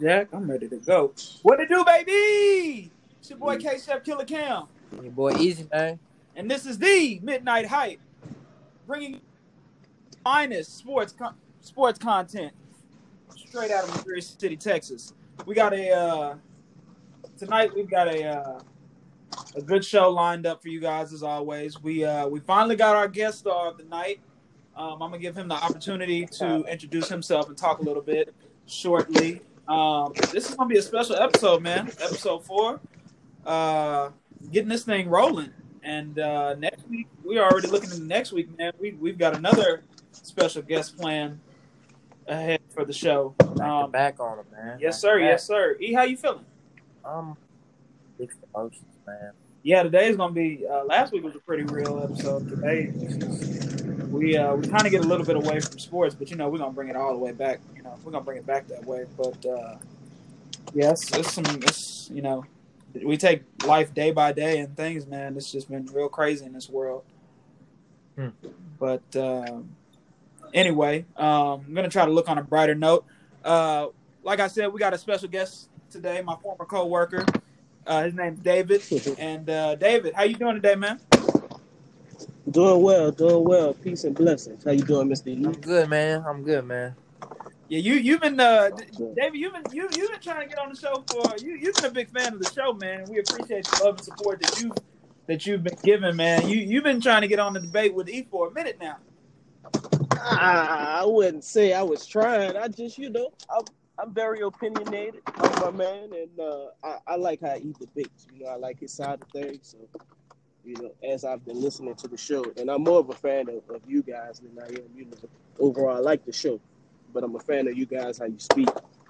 Jack. I'm ready to go. What it do, baby? It's your boy K Chef Killer Cam, Your boy Easy man. and this is the Midnight Hype, bringing finest sports con- sports content straight out of Missouri City, Texas. We got a uh, tonight. We've got a uh, a good show lined up for you guys as always. We uh, we finally got our guest star of the night. Um, I'm gonna give him the opportunity to introduce himself and talk a little bit shortly. Um, this is gonna be a special episode, man. Episode four. Uh, getting this thing rolling. And uh, next week, we are already looking into next week, man. We we've got another special guest plan ahead for the show. Back Um, back on it, man. yes, Back sir. to Yes, sir. E, how you feeling? back. Um, mixed emotions, man. Yeah, today's gonna be. Uh, last week was a pretty real episode. Today, we uh, we kind of get a little bit away from sports, but you know we're gonna bring it all the way back. You know we're gonna bring it back that way. But uh, yeah, it's, it's some. It's you know we take life day by day and things, man. It's just been real crazy in this world. Hmm. But um anyway, um, I'm gonna try to look on a brighter note. Uh, like I said, we got a special guest today. My former coworker. Uh, his name's David. And uh, David, how you doing today, man? Doing well, doing well. Peace and blessings. How you doing, Mr. I'm E? good, man. I'm good, man. Yeah, you you've been uh, David, you've been you you've been trying to get on the show for you you've been a big fan of the show, man. We appreciate the love and support that you that you've been giving, man. You you've been trying to get on the debate with E for a minute now. I, I wouldn't say I was trying. I just, you know, I'm, I'm very opinionated. I'm my man, and uh, I, I like how he debates. You know, I like his side of things. So, you know, as I've been listening to the show, and I'm more of a fan of, of you guys than I am, you know, overall, I like the show, but I'm a fan of you guys, how you speak.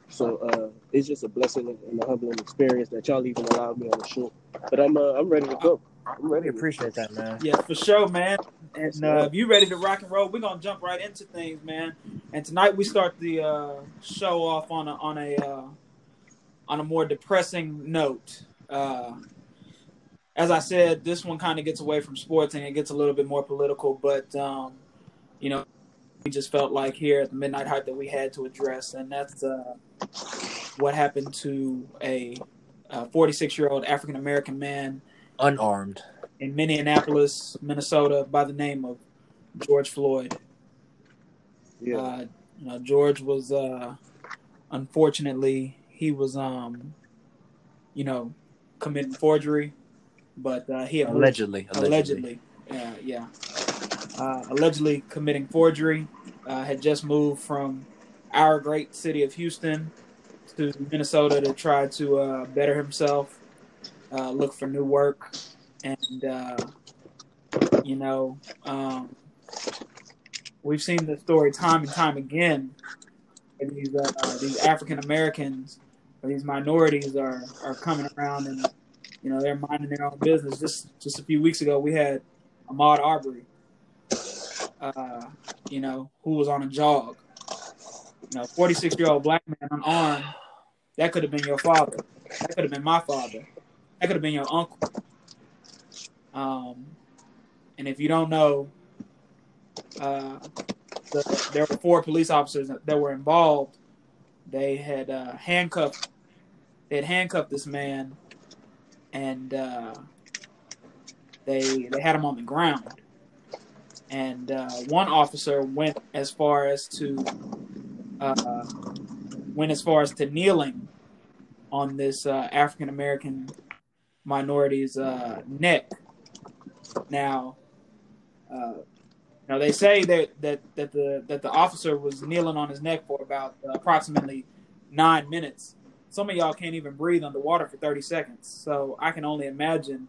So uh, it's just a blessing and a humbling experience that y'all even allowed me on the show. But I'm uh, I'm ready to go. I'm ready. We appreciate that, man. Yeah, for sure, man. And uh, if you ready to rock and roll, we're gonna jump right into things, man. And tonight we start the uh, show off on a on a uh, on a more depressing note. As I said, this one kind of gets away from sports and it gets a little bit more political, but um, you know, we just felt like here at the Midnight Hype that we had to address, and that's uh, what happened to a 46 year old African American man Unarmed. in Minneapolis, Minnesota, by the name of George Floyd. Yeah. Uh, you know, George was uh, unfortunately he was um, you know, committing forgery, but uh, he moved- Allegedly. allegedly, yeah, yeah, uh, allegedly committing forgery. Uh, had just moved from our great city of Houston to Minnesota to try to uh, better himself, uh, look for new work, and uh, you know, um, we've seen this story time and time again. where These uh, these African Americans these minorities are are coming around and you know they're minding their own business. Just just a few weeks ago, we had Ahmaud Arbery, uh, you know, who was on a jog. You know, forty six year old black man unarmed. That could have been your father. That could have been my father. That could have been your uncle. Um, and if you don't know, uh, the, there were four police officers that were involved. They had uh, handcuffed. They had handcuffed this man, and uh, they they had him on the ground. And uh, one officer went as far as to uh, went as far as to kneeling on this uh, African American minority's uh, neck. Now, uh, now they say that, that that the that the officer was kneeling on his neck for about approximately nine minutes. Some of y'all can't even breathe underwater for thirty seconds. So I can only imagine,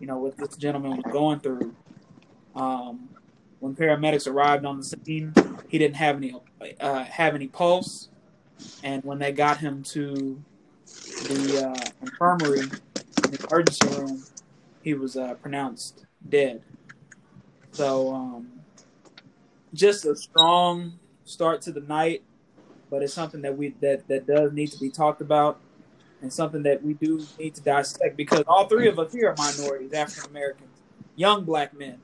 you know, what this gentleman was going through. Um, when paramedics arrived on the scene, he didn't have any uh, have any pulse, and when they got him to the uh, infirmary, in the emergency room, he was uh, pronounced dead. So, um, just a strong start to the night, but it's something that we that that does need to be talked about, and something that we do need to dissect because all three of us here are minorities, African Americans, young black men,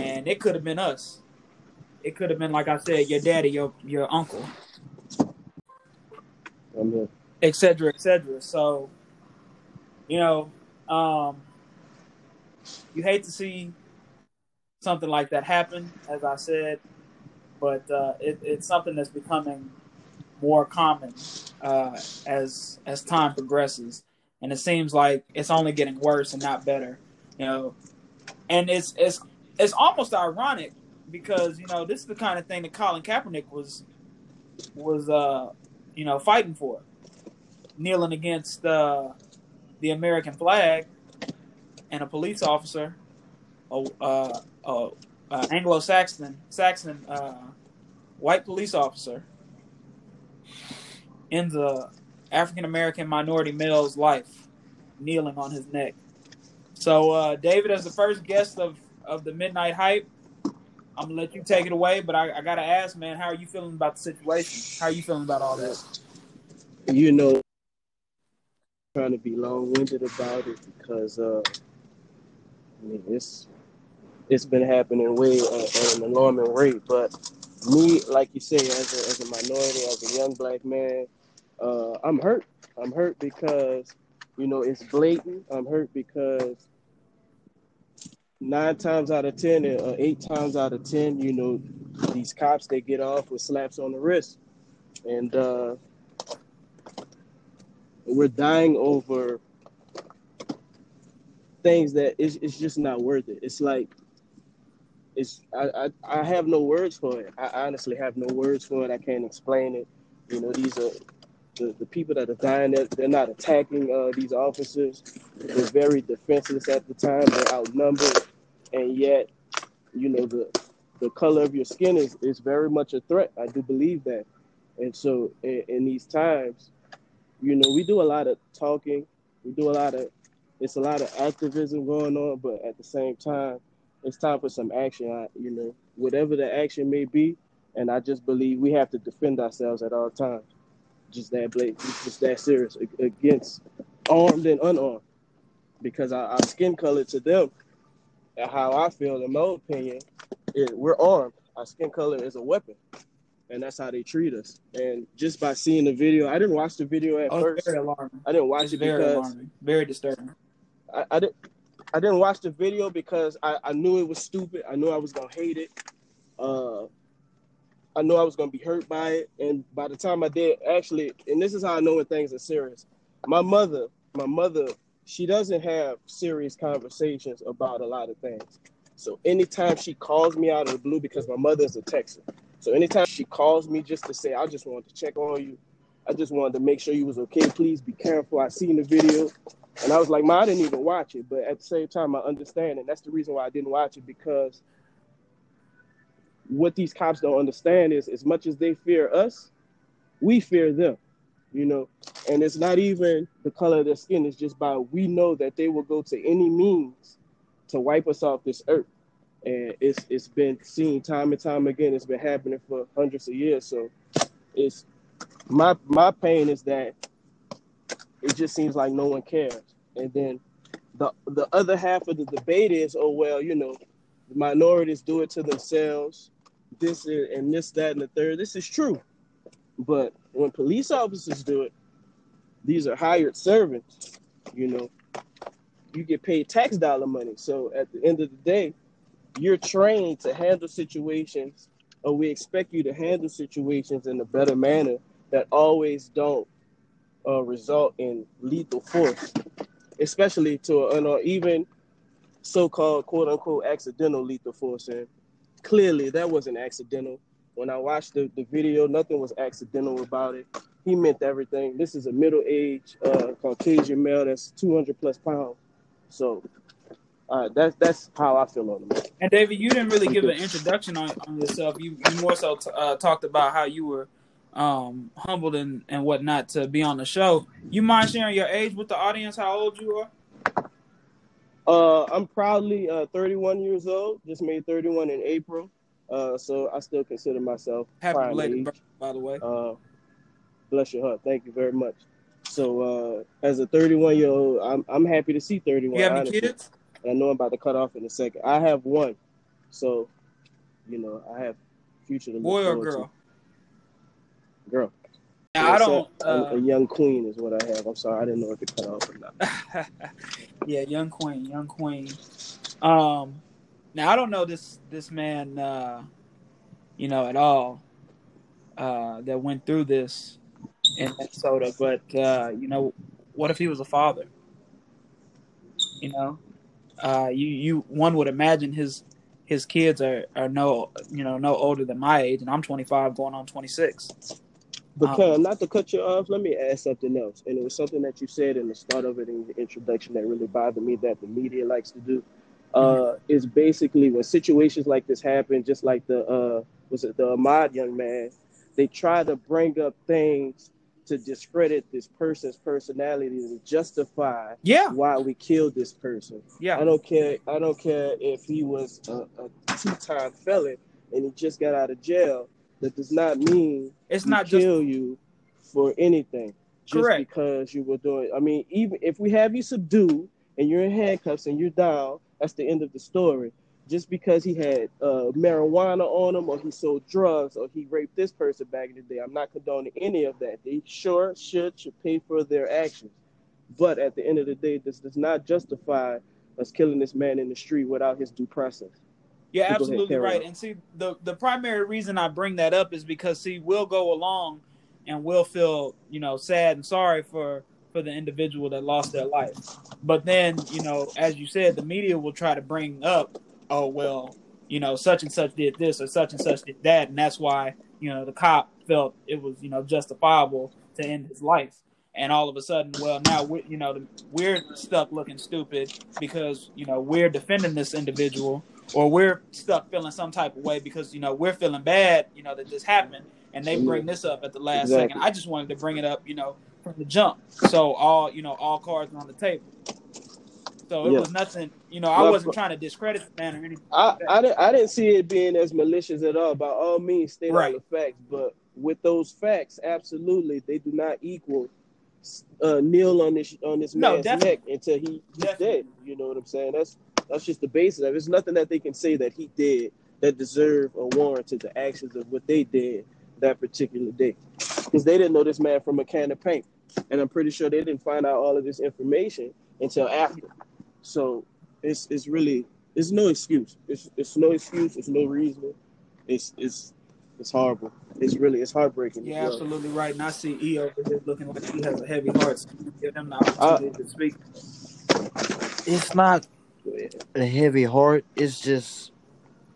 and it could have been us. It could have been, like I said, your daddy, your your uncle. I'm here. et cetera, et cetera. So, you know, um, you hate to see something like that happen, as I said, but uh, it, it's something that's becoming more common uh, as as time progresses, and it seems like it's only getting worse and not better. You know, and it's it's it's almost ironic because you know this is the kind of thing that Colin Kaepernick was was uh you know fighting for, kneeling against uh, the American flag, and a police officer, a, uh, a, a Anglo-Saxon Saxon uh, white police officer, in the African American minority male's life, kneeling on his neck. So, uh, David, as the first guest of of the Midnight Hype, I'm gonna let you take it away. But I, I gotta ask, man, how are you feeling about the situation? How are you feeling about all that? You know, trying to be long winded about it because uh, I mean it's it's been happening way at, at an alarming rate. But me, like you say, as a, as a minority, as a young black man, uh, I'm hurt. I'm hurt because you know it's blatant. I'm hurt because nine times out of ten, or uh, eight times out of ten, you know, these cops they get off with slaps on the wrist, and uh, we're dying over things that it's, it's just not worth it. It's like it's I, I I have no words for it. I honestly have no words for it. I can't explain it. You know, these are the, the people that are dying. They're, they're not attacking uh, these officers. They're very defenseless at the time. They're outnumbered, and yet, you know, the the color of your skin is is very much a threat. I do believe that, and so in, in these times, you know, we do a lot of talking. We do a lot of it's a lot of activism going on, but at the same time, it's time for some action. I, you know, whatever the action may be, and I just believe we have to defend ourselves at all times. Just that blatant, just that serious against armed and unarmed, because our, our skin color to them, how I feel, in my opinion, is we're armed. Our skin color is a weapon, and that's how they treat us. And just by seeing the video, I didn't watch the video at Oh, first. very alarming. I didn't watch It's it very because alarming. Very disturbing. I, I didn't I didn't watch the video because I, I knew it was stupid. I knew I was gonna hate it. Uh, I knew I was gonna be hurt by it. And by the time I did, actually, and this is how I know when things are serious. My mother, my mother, she doesn't have serious conversations about a lot of things. So anytime she calls me out of the blue, because my mother is a Texan, so anytime she calls me just to say, I just wanted to check on you. I just wanted to make sure you was okay. Please be careful. I seen the video. And I was like, Ma, I didn't even watch it. But at the same time, I understand. And that's the reason why I didn't watch it because what these cops don't understand is as much as they fear us, we fear them, you know. And it's not even the color of their skin, it's just by we know that they will go to any means to wipe us off this earth. And it's it's been seen time and time again. It's been happening for hundreds of years. So it's my my pain is that it just seems like no one cares. And then the the other half of the debate is, oh well, you know, minorities do it to themselves. This is, and this, that, and the third. This is true. But when police officers do it, these are hired servants. You know, you get paid tax dollar money. So at the end of the day, you're trained to handle situations, or we expect you to handle situations in a better manner that always don't uh, result in lethal force, especially to an or even so-called quote unquote accidental lethal force. And clearly that wasn't accidental. When I watched the, the video, nothing was accidental about it. He meant everything. This is a middle-aged uh, Caucasian male that's 200 plus pounds. So uh, that's that's how I feel on him. And David, you didn't really give an introduction on, on yourself. You, you more so t- uh, talked about how you were um, humbled and, and whatnot to be on the show. You mind sharing your age with the audience? How old you are? Uh, I'm proudly uh, 31 years old. Just made 31 in April. Uh, so I still consider myself Happy belated birthday, by the way. Uh, bless your heart. Thank you very much. So uh, as a 31 year old, I'm I'm happy to see 31. You have any kids? And I know I'm about to cut off in a second. I have one, so you know I have future to Boy or forward to. girl? Now, I don't. a, Uh, a young queen is what I have. I'm sorry, I didn't know if it cut off or not. yeah, young queen, young queen. Um, now I don't know this this man, uh, you know, at all uh, that went through this in Minnesota, but uh, you know, what if he was a father? You know, uh, you you one would imagine his his kids are are no you know no older than my age, and I'm 25, going on 26. But Um, not to cut you off, let me add something else. And it was something that you said in the start of it in the introduction that really bothered me that the media likes to do. Uh, is basically when situations like this happen, just like the uh, was it the Ahmaud young man, they try to bring up things to discredit this person's personality to justify Yeah, why we killed this person. yeah, I don't care. I don't care if he was a, a two-time felon and he just got out of jail. That does not mean it's not just kill you for anything just Correct. because you were doing. I mean, even if we have you subdued and you're in handcuffs and you're down, that's the end of the story. Just because he had uh, marijuana on him, or he sold drugs, or he raped this person back in the day, I'm not condoning any of that. They sure should should pay for their actions, but at the end of the day, this does not justify us killing this man in the street without his due process. You're Go absolutely right. on. And see, the the primary reason I bring that up is because see, we'll go along and we'll feel you know sad and sorry for for the individual that lost their life, but then you know, as you said, the media will try to bring up, oh well, you know, such and such did this or such and such did that, and that's why you know the cop felt it was you know justifiable to end his life. And all of a sudden, well, now we, you know we're stuck looking stupid because you know we're defending this individual or we're stuck feeling some type of way because you know we're feeling bad, you know that this happened, and they bring this up at the last Exactly. second. I just wanted to bring it up, you know, from the jump, so all you know, all cards are on the table. So it Yeah. was nothing, you know, I wasn't trying to discredit the man or anything. I. I, didn't, I didn't see it being as malicious at all. By all means, state Right. all the facts. But with those facts, absolutely, they do not equal uh, kneel on this on this No, man's definitely. neck until he, he's Definitely. dead. You know what I'm saying? That's that's just the basis of it. There's nothing that they can say that he did that deserve or warranted the actions of what they did that particular day. Because they didn't know this man from a can of paint. And I'm pretty sure they didn't find out all of this information until after. So it's it's really it's no excuse. It's it's no excuse. It's no reason. It's it's it's horrible. It's really it's heartbreaking. Yeah, well. absolutely right. And I see E over here looking like he has a heavy heart. So give him the uh, opportunity to speak. It's not. A heavy heart. It's just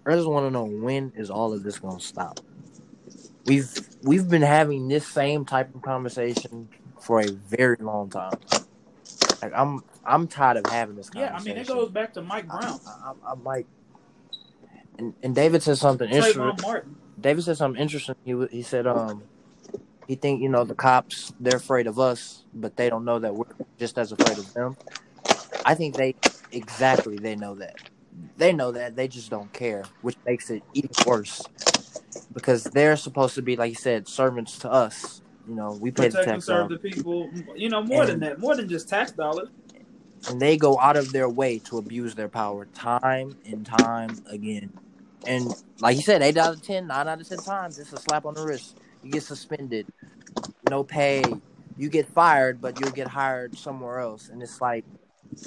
I just want to know when is all of this gonna stop. We've we've been having this same type of conversation for a very long time. Like I'm I'm tired of having this Yeah, I mean it goes back to Mike Brown, I, I'm, I'm like, and, and David said something interesting. David said something interesting. He he said um he think you know the cops they're afraid of us, but they don't know that we're just as afraid of them. I think they exactly they know that. They know that they just don't care, which makes it even worse because they're supposed to be like you said servants to us. You know, we pay the Protect and serve the people. You know, more than And- that, more than just tax dollars. and they go out of their way to abuse their power time and time again. And like you said, eight out of ten, nine out of ten times, it's a slap on the wrist. You get suspended, no pay. You get fired, but you'll get hired somewhere else. And it's like,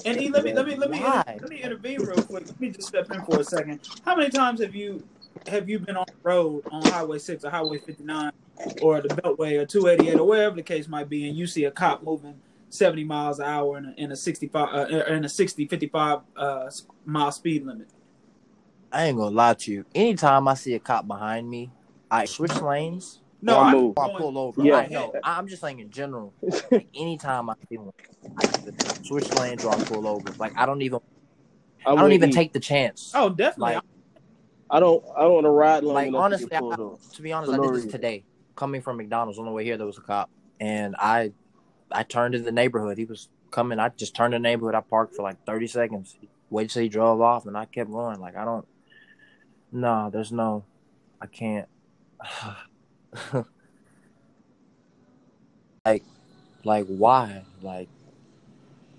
And E, let me let me let me Why? let me intervene real quick. Let me just step in for a second. How many times have you have you been on the road on Highway Six or Highway Fifty Nine or the Beltway or two eighty eight or wherever the case might be, and you see a cop moving seventy miles an hour in a, in a sixty five uh, in a 60, 55 uh, mile speed limit? I ain't gonna lie to you. Anytime I see a cop behind me, I switch lanes No, I'm move. I going- pull over. Yeah. I know. I'm just saying in general. Like, anytime I see one, I switch lanes or I pull over. Like I don't even, I I'm don't even E. take the chance. Oh, definitely. Like, I don't I don't want to ride long Like, honestly, to get pulled over. to be honest, For I did this today. Coming from McDonald's on the way here, there was a cop, and I, I turned in the neighborhood. He was coming. I just turned in the neighborhood. I parked for like thirty seconds. Waited till he drove off, and I kept going. Like I don't. No, there's no. I can't. like, like why? Like,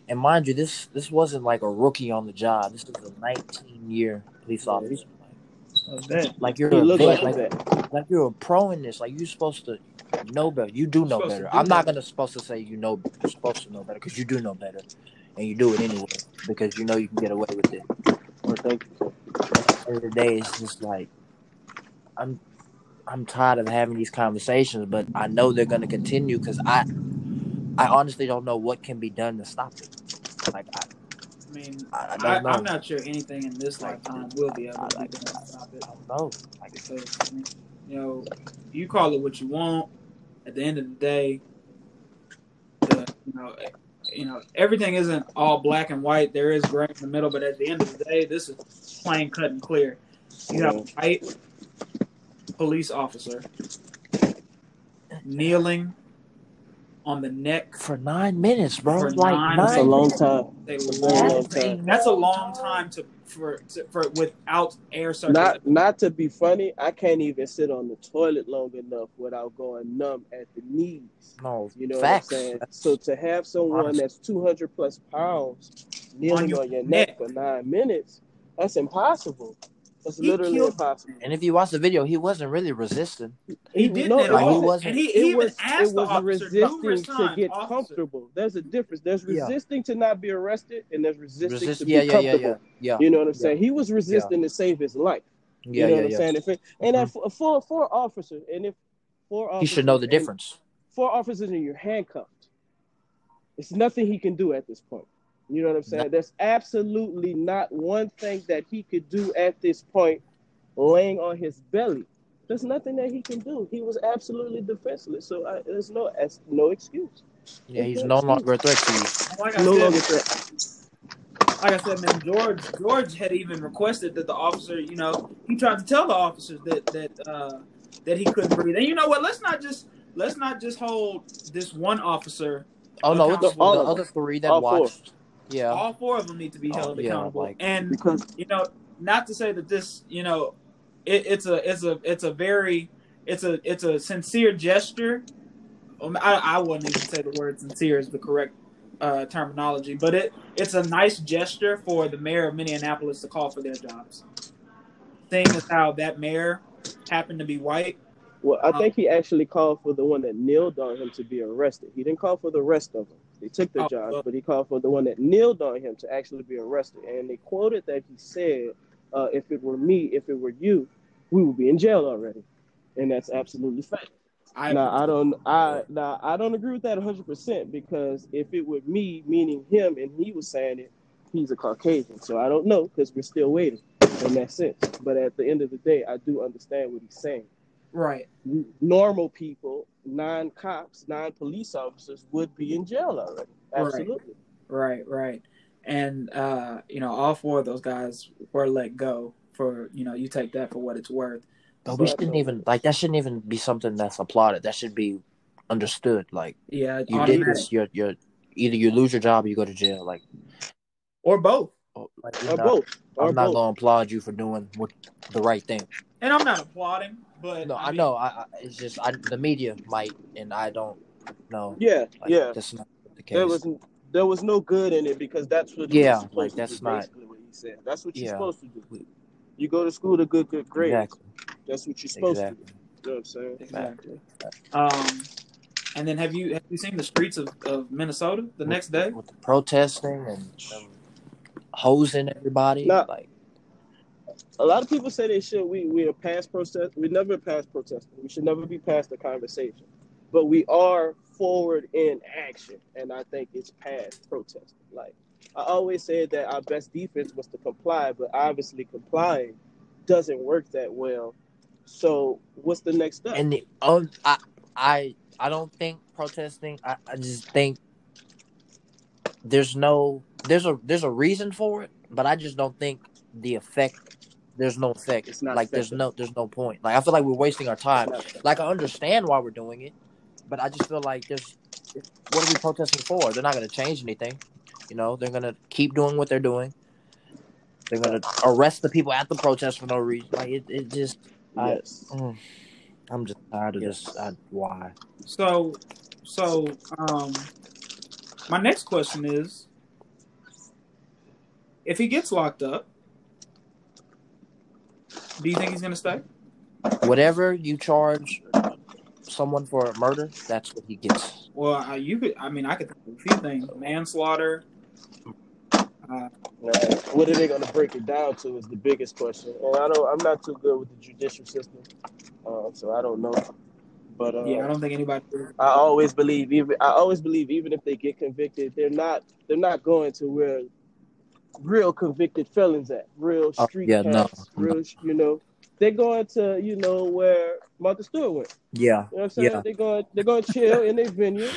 and mind you, this this wasn't like a rookie on the job. This is a 19 year police officer. Like, Like you're a vet, like like, like you're a pro in this. Like you're supposed to know better. You do know better. do I'm not gonna supposed to say you know you're supposed to know better because you do know better, and you do it anyway because you know you can get away with it. Well, thank you. At the end of the day, it's just like I'm I'm tired of having these conversations, but I know they're gonna continue because I I honestly don't know what can be done to stop it. Like I, I mean, I, I I, don't know. I'm not sure anything in this lifetime will be able to Like- to stop it. I don't know. Like Because I mean, you know, you call it what you want. At the end of the day, the you know, you know, everything isn't all black and white. There is gray in the middle, but at the end of the day, this is plain cut and clear. You have a white police officer kneeling on the neck. for nine minutes, bro. For like nine- nine That's a long time. They a long long, time. that's a long time to for to, for without air circulation. Not not to be funny, I can't even sit on the toilet long enough without going numb at the knees. No, You know facts. what I'm saying? So to have someone Honestly. that's 200 plus pounds kneeling your on your neck. neck. for nine minutes, that's impossible. That's He literally killed- impossible. And if you watch the video, he wasn't really resisting. He didn't No, at it all. wasn't- wasn't- and he, It he even was, asked it the was officer resisting to get "Officer, comfortable. There's a difference. There's Yeah. resisting to not be arrested, and there's resisting Resist, to be yeah, yeah, yeah, comfortable. yeah, yeah, You know what I'm saying? He was resisting to save his life. yeah, You know yeah, what I'm yeah. saying? If it, and mm-hmm. that for, uh, for for officers, and if four officers, He officers, should know the and difference. Four officers and you're handcuffed. It's nothing he can do at this point. You know what I'm saying? No. There's absolutely not one thing that he could do at this point, laying on his belly. There's nothing that he can do. He was absolutely defenseless. So I, there's no that's no excuse. Yeah, he's no no longer a threat to you. Like I No said, longer threat. like I said, man, George George had even requested that the officer, you know, he tried to tell the officers that that uh, that he couldn't breathe. And you know what? Let's not just let's not just hold this one officer. Oh no, it's All the other three that All four. Watched. Yeah, All four of them need to be Oh, held yeah, accountable. like- and Because you know, not to say that this, you know, it, it's a it's a it's a very it's a it's a sincere gesture. Um, I, I wouldn't even say the word sincere is the correct uh, terminology, but it it's a nice gesture for the mayor of Minneapolis to call for their jobs. Seeing as how that mayor happened to be white, Well, I Um, think he actually called for the one that kneeled on him to be arrested. He didn't call for the rest of them. They took their Oh, jobs, well. but he called for the one that kneeled on him to actually be arrested. And they quoted that he said, uh, "If it were me, if it were you, we would be in jail already." And that's absolutely fact. I now I don't, I now I don't agree with that 100 percent because if it were me, meaning him, and he was saying it, he's a Caucasian, so I don't know because we're still waiting in that sense. But at the end of the day, I do understand what he's saying right. normal people, non cops, nine police officers would be in jail already. Right. Absolutely. Right, right. And uh, you know, all four of those guys were let go for, you know, you take that for what it's worth. but we shouldn't even like that. Shouldn't even be something that's applauded. That should be understood. Like Yeah, you did this, you're you're either you lose your job or you go to jail. Like, or both. oh, like Or know, both. Or I'm not both. gonna applaud you for doing what the right thing. And I'm not applauding, but No, I, mean, know. I, I it's just I, the media might, and I don't know. Yeah, Like, yeah. that's not the case. There was there was no good in it because that's what Yeah, you're supposed like, to that's do, not- what he said. That's what you're Yeah. supposed to do. You go to school to good good grades. exactly, That's what you're supposed exactly. to do. You know what I'm saying? exactly. Um, and then have you have you seen the streets of, of Minnesota the next day? with the protesting and them hosing everybody. Nah. like, A lot of people say they should. We we are past protest. We never past protesting. We should never be past the conversation. But we are forward in action, and I think it's past protesting. Like I always said that our best defense was to comply, but obviously complying doesn't work that well. So what's the next step? and the I I I don't think protesting. I, I just think there's no there's a there's a reason for it, but I just don't think the effect. There's no effect. It's not like there's no there's no point. Like I feel like we're wasting our time. Like I understand why we're doing it, but I just feel like there's what are we protesting for? They're not going to change anything. You know, they're going to keep doing what they're doing. They're going to arrest the people at the protest for no reason. Like it, it just. I, mm, I'm just tired of Yes. this. I, why? So, so um, my next question is, if he gets locked up, Do you think he's gonna stay? Whatever you charge someone for murder, that's what he gets. Well, uh, you could. I mean, I could think of a few things: manslaughter. Uh, Right. What are they going to break it down to is the biggest question. And I don't. I'm not too good with the judicial system, uh, so I don't know. But uh, yeah, I don't think anybody. I always believe even I always believe even if they get convicted, they're not they're not going to where real convicted felons at, real Oh, street yeah, no, cats, real you know. They're going to you know where Martha Stewart went. Yeah, You know what I'm saying? Yeah. They're going they're going to chill in their venue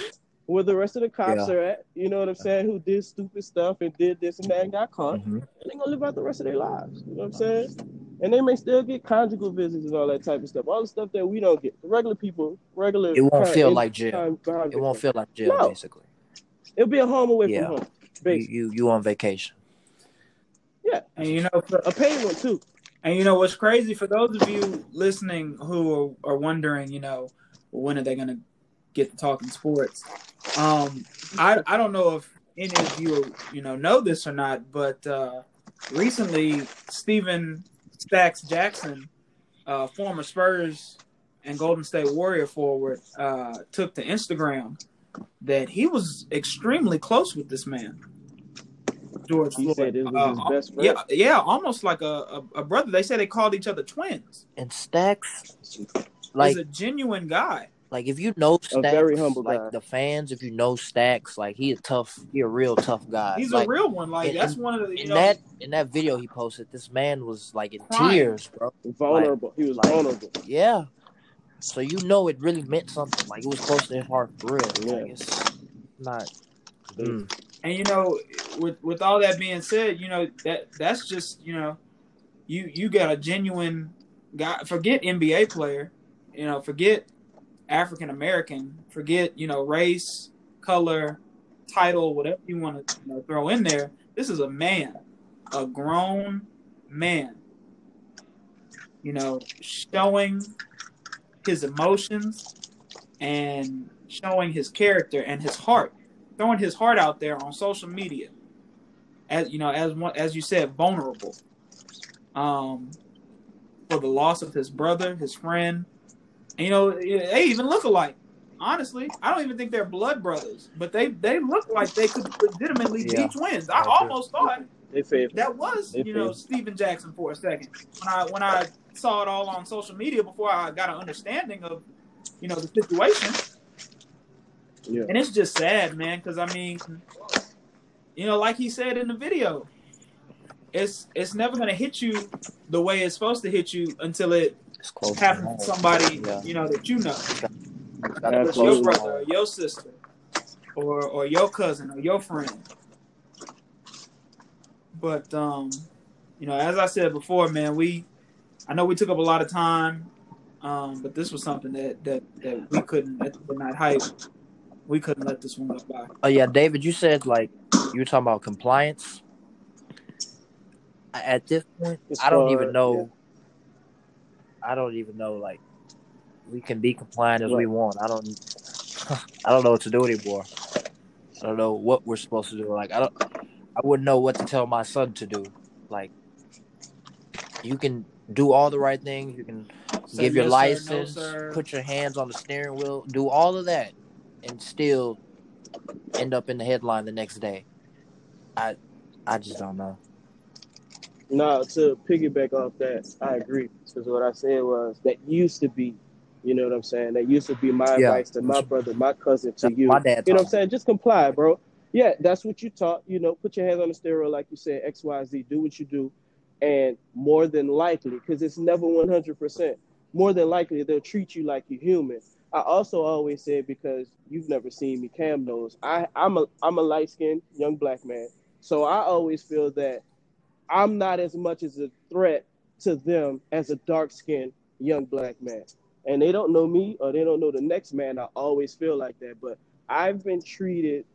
where the rest of the cops Yeah. are at. You know what I'm saying? Who did stupid stuff and did this and that and got caught. hmm And they're gonna live out the rest of their lives. You know what I'm saying? And they may still get conjugal visits and all that type of stuff. All the stuff that we don't get. The regular people, regular It won't feel like jail. It won't feel like jail, No. basically. It'll be a home away Yeah. from home. You, you you on vacation. Yeah. And you know, for, A paid one too. and you know what's crazy for those of you listening who are, are wondering, you know, when are they gonna get to talking sports? Um, I I don't know if any of you you know know this or not, but uh, recently Stephen Stacks Jackson, uh, former Spurs and Golden State Warrior forward, uh, took to Instagram that he was extremely close with this man, George He Floyd. said it was Uh, his best friend. yeah, yeah, almost like a, a, a brother. They said they called each other twins. And Stacks, Like, like He's a genuine guy. like if you know Stacks, very humble like guy. the fans, if you know Stacks, like he a tough, he a real tough guy. He's like, a real one. Like in- that's one of the you in know. that in that video he posted, this man was like in Crying. tears, bro. Vulnerable. he was like- vulnerable. Yeah. So you know it really meant something. Like it was close to his heart for real. Yeah. Like it's not. Mm. And you know, with with all that being said, you know that that's just you know, you you got a genuine guy. Forget NBA player. You know, forget African American. Forget you know race, color, title, whatever you want to you know, throw in there. This is a man, a grown man. You know, showing his emotions and showing his character and his heart, throwing his heart out there on social media. As you know, as one, as you said, vulnerable. Um, for the loss of his brother, his friend, and, you know, they even look alike. Honestly, I don't even think they're blood brothers, but they they look like they could legitimately Yeah. be twins. I I agree. almost thought that was They you know feel- Stephen Jackson for a second when I when I saw it all on social media before I got an understanding of you know the situation Yeah. and it's just sad man because I mean you know like he said in the video it's it's never gonna hit you the way it's supposed to hit you until it close. happens to somebody Yeah. you know that you know Gotta whether be it's your brother or your sister or or your cousin or your friend but um you know as i said before man we i know we took up a lot of time um but this was something that that that we couldn't at the night hype we couldn't let this one go by Oh yeah, David, you said like you were talking about compliance. At this point, As I don't even know. I don't even know like we can be compliant as we want. I don't. I don't know what to do anymore. I don't know what we're supposed to do. Like I don't. I wouldn't know what to tell my son to do. Like you can do all the right things. You can give your yes, sir, no, license, sir. put your hands on the steering wheel, do all of that, and still end up in the headline the next day. I, I just don't know. No, to piggyback off that, I agree. Because what I said was that used to be, you know what I'm saying? That used to be my Yeah. advice to my brother, my cousin, to you. my dad You know what I'm saying? Just comply, bro. Yeah, that's what you taught. You know, put your hands on the steering, like you said, X, Y, Z. Do what you do, and more than likely, because it's never 100. percent More than likely, they'll treat you like you're human. I also always said because you've never seen me, Cam knows. I I'm a I'm a light skinned young black man, so I always feel that I'm not as much as a threat to them as a dark skinned young black man. And they don't know me or they don't know the next man. I always feel like that. But I've been treated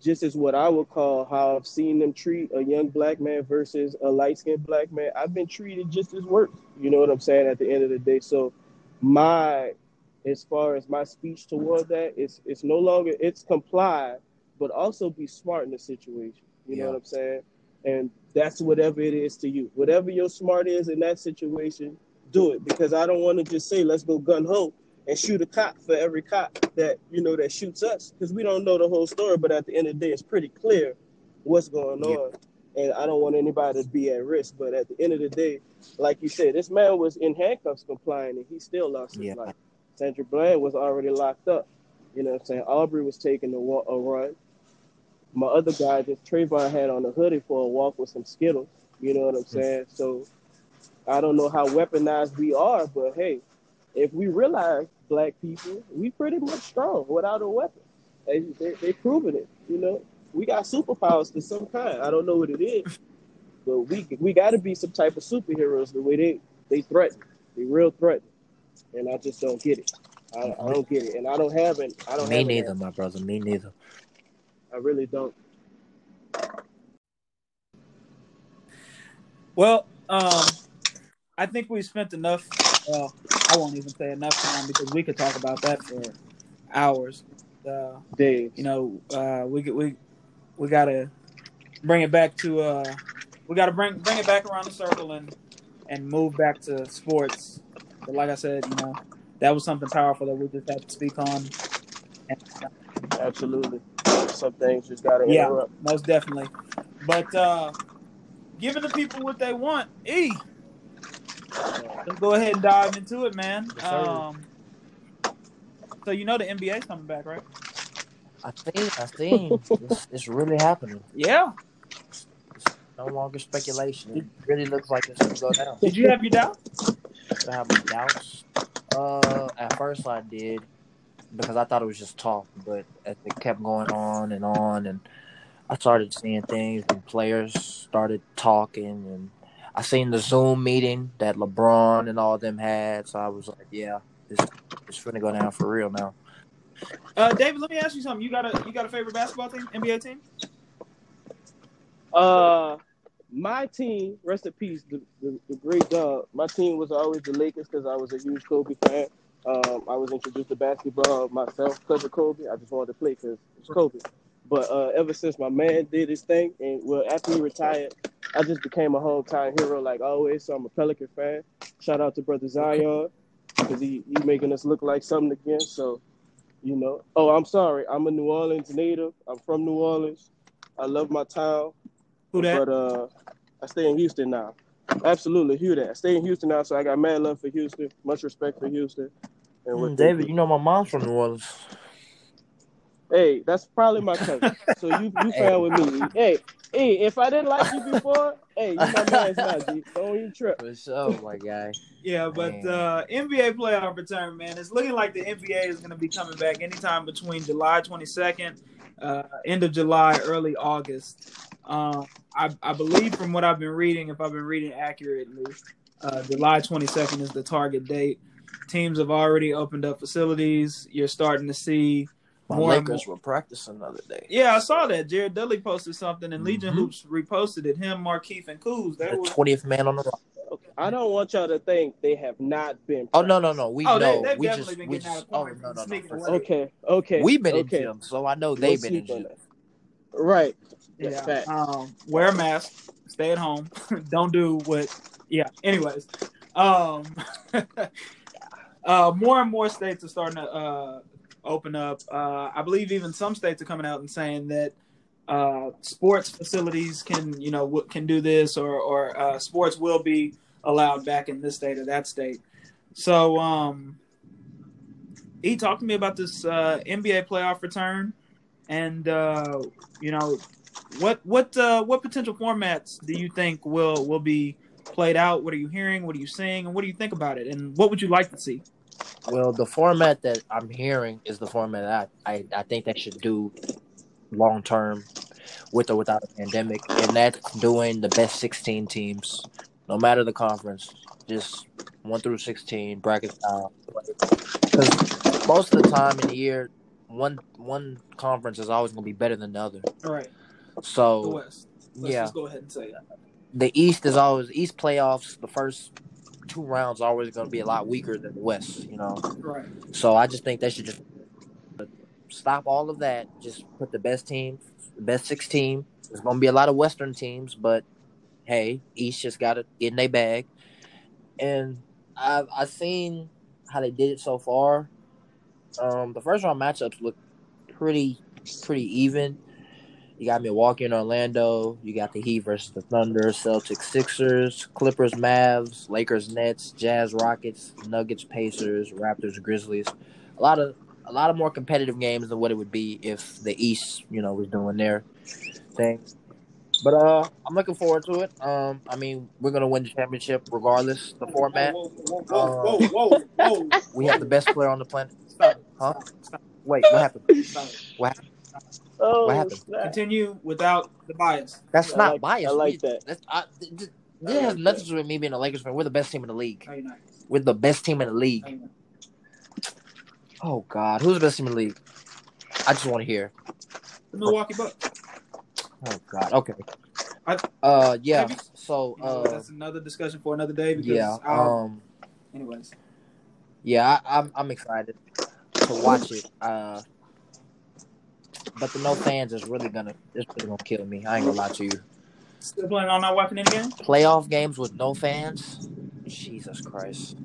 just as what I would call how I've seen them treat a young black man versus a light skinned black man. I've been treated just as worse. You know what I'm saying? At the end of the day. So my as far as my speech toward that, it's it's no longer it's comply, but also be smart in the situation. You know what I'm saying? and that's whatever it is to you. Whatever your smart is in that situation, do it because I don't want to just say let's go gun ho and shoot a cop for every cop that you know that shoots us because we don't know the whole story. But at the end of the day, it's pretty clear what's going on, and I don't want anybody to be at risk. But at the end of the day, like you said, this man was in handcuffs complying, and he still lost his Yeah. life. Sandra Bland was already locked up. You know what I'm saying? Aubrey was taking a, wa- a run. My other guy, just Trayvon, had on a hoodie for a walk with some Skittles. You know what I'm saying? So I don't know how weaponized we are, but hey, if we realize black people, we pretty much strong without a weapon. They, they, they proven it. You know, we got superpowers to some kind. I don't know what it is, but we we got to be some type of superheroes the way they they threaten. They real threaten, and I just don't get it. I, I don't get it, and I don't have it. I don't Me have an neither, answer. my brother. Me neither. I really don't. Well, um, I think we spent enough. Well, I won't even say enough time because we could talk about that for hours. Uh, Dave, you know, uh, we we we gotta bring it back to. Uh, we gotta bring bring it back around the circle and and move back to sports. But like I said, you know, that was something powerful that we just had to speak on. And, uh, absolutely. Some things just gotta Yeah. interrupt. most definitely. But uh, giving the people what they want, E. Let's go ahead and dive into it, man. Yes. Um, so you know the NBA's coming back, right? I think. I think it's, it's really happening. Yeah. It's no longer speculation. It really looks like it's gonna go down. Did you have your doubts? I have my doubts. Uh, at first I did because I thought it was just talk, but as it kept going on and on, and I started seeing things, and players started talking, and I seen the Zoom meeting that LeBron and all them had, so I was like, yeah, this it's gonna go down for real now. Uh, David, let me ask you something. You got a you got a favorite basketball team, NBA team? Uh, my team, rest in peace, the, the, the great dog. My team was always the Lakers because I was a huge Kobe fan. Um, I was introduced to basketball myself because of Kobe. I just wanted to play because it's Kobe. But uh, ever since my man did his thing, and well, after he retired, I just became a hometown hero like always. So I'm a Pelican fan. Shout out to brother Zion because he he making us look like something again. So, you know. Oh, I'm sorry. I'm a New Orleans native. I'm from New Orleans. I love my town. Who that? But uh, I stay in Houston now. Absolutely, Hugh that. I stay in Houston now, so I got mad love for Houston. Much respect for Houston. And what Mm, David, do. you know my mom's from New Orleans. hey, that's probably my cousin. So you you fan with me. Hey, hey, if I didn't like you before, hey, you my man's now, G. Don't even trip. For sure, my guy. Yeah, but Man. uh, NBA playoff return, man. It's looking like the NBA is going to be coming back anytime between July 22nd, uh, end of July, early August. Um, I, I believe from what I've been reading, if I've been reading accurately, uh, July 22nd is the target date. Teams have already opened up facilities. You're starting to see My more and Lakers more- were practicing the other day. Yeah, I saw that. Jared Dudley posted something, and Legion Mhm. Hoops reposted it. Him, Markieff, and Kuz. They The were twentieth man on the roster. Okay. I don't want y'all to think they have not been. Oh no no no. We Oh, know. they've we just been we just oh no no no. sneaking for away. sure. Okay, okay. We've been okay. in gym, so I know We'll they've been in sleep gym. Right. Yeah. Um, wear a mask. Stay at home. Don't do what. Yeah. Anyways, um, uh, more and more states are starting to uh, open up. Uh, I believe even some states are coming out and saying that uh, sports facilities can, you know, w- can do this, or or uh, sports will be allowed back in this state or that state. So, um, he talked to me about this uh, NBA playoff return, and uh, you know, what what uh, what potential formats do you think will will be played out? What are you hearing? What are you seeing? And what do you think about it? And what would you like to see? Well, the format that I'm hearing is the format that I, I, I think they should do long term with or without a pandemic, and that's doing the best 16 teams, no matter the conference, just one through 16 bracket style. Because most of the time in the year, one one conference is always going to be better than the other. All right, the So West. Let's yeah, just go ahead and say that. the East is always East playoffs. The first two rounds are always going to be a lot weaker than the West. You know. Right. So I just think they should just stop all of that. Just put the best team the best six team. There's gonna be a lot of Western teams, but hey, East just got it in their bag. And I've I've seen how they did it so far. Um, the first round matchups look pretty pretty even. You got Milwaukee and Orlando. You got the Heat versus the Thunder, Celtics, Sixers, Clippers, Mavs, Lakers, Nets, Jazz, Rockets, Nuggets, Pacers, Raptors, Grizzlies. A lot of a lot of more competitive games than what it would be if the East, you know, was doing their thing. But uh, I'm looking forward to it. Um, I mean, we're gonna win the championship regardless the format. Whoa, whoa, whoa, whoa. We have the best player on the planet. Stop. Huh? Stop. Wait, what happened? Stop. What happened? Oh, What happened? snap. Continue without the bias. That's I not like- biased. I like We- that. That's, I, th- th- I this has like nothing to do with me being a Lakers fan. We're the best team in the league. No, you're not. We're the best team in the league. Oh God, who's the best team in the league? I just want to hear. The Milwaukee Bucks. Oh God. Okay. I- Uh, yeah. Maybe- So, You know, uh, that's another discussion for another day. Because yeah. I'll- Um, anyways, yeah. I, I'm I'm excited to watch it. Uh, but the no fans is really gonna it's really gonna kill me. I ain't gonna lie to you. still planning on not watching any game. Playoff games with no fans. Jesus Christ.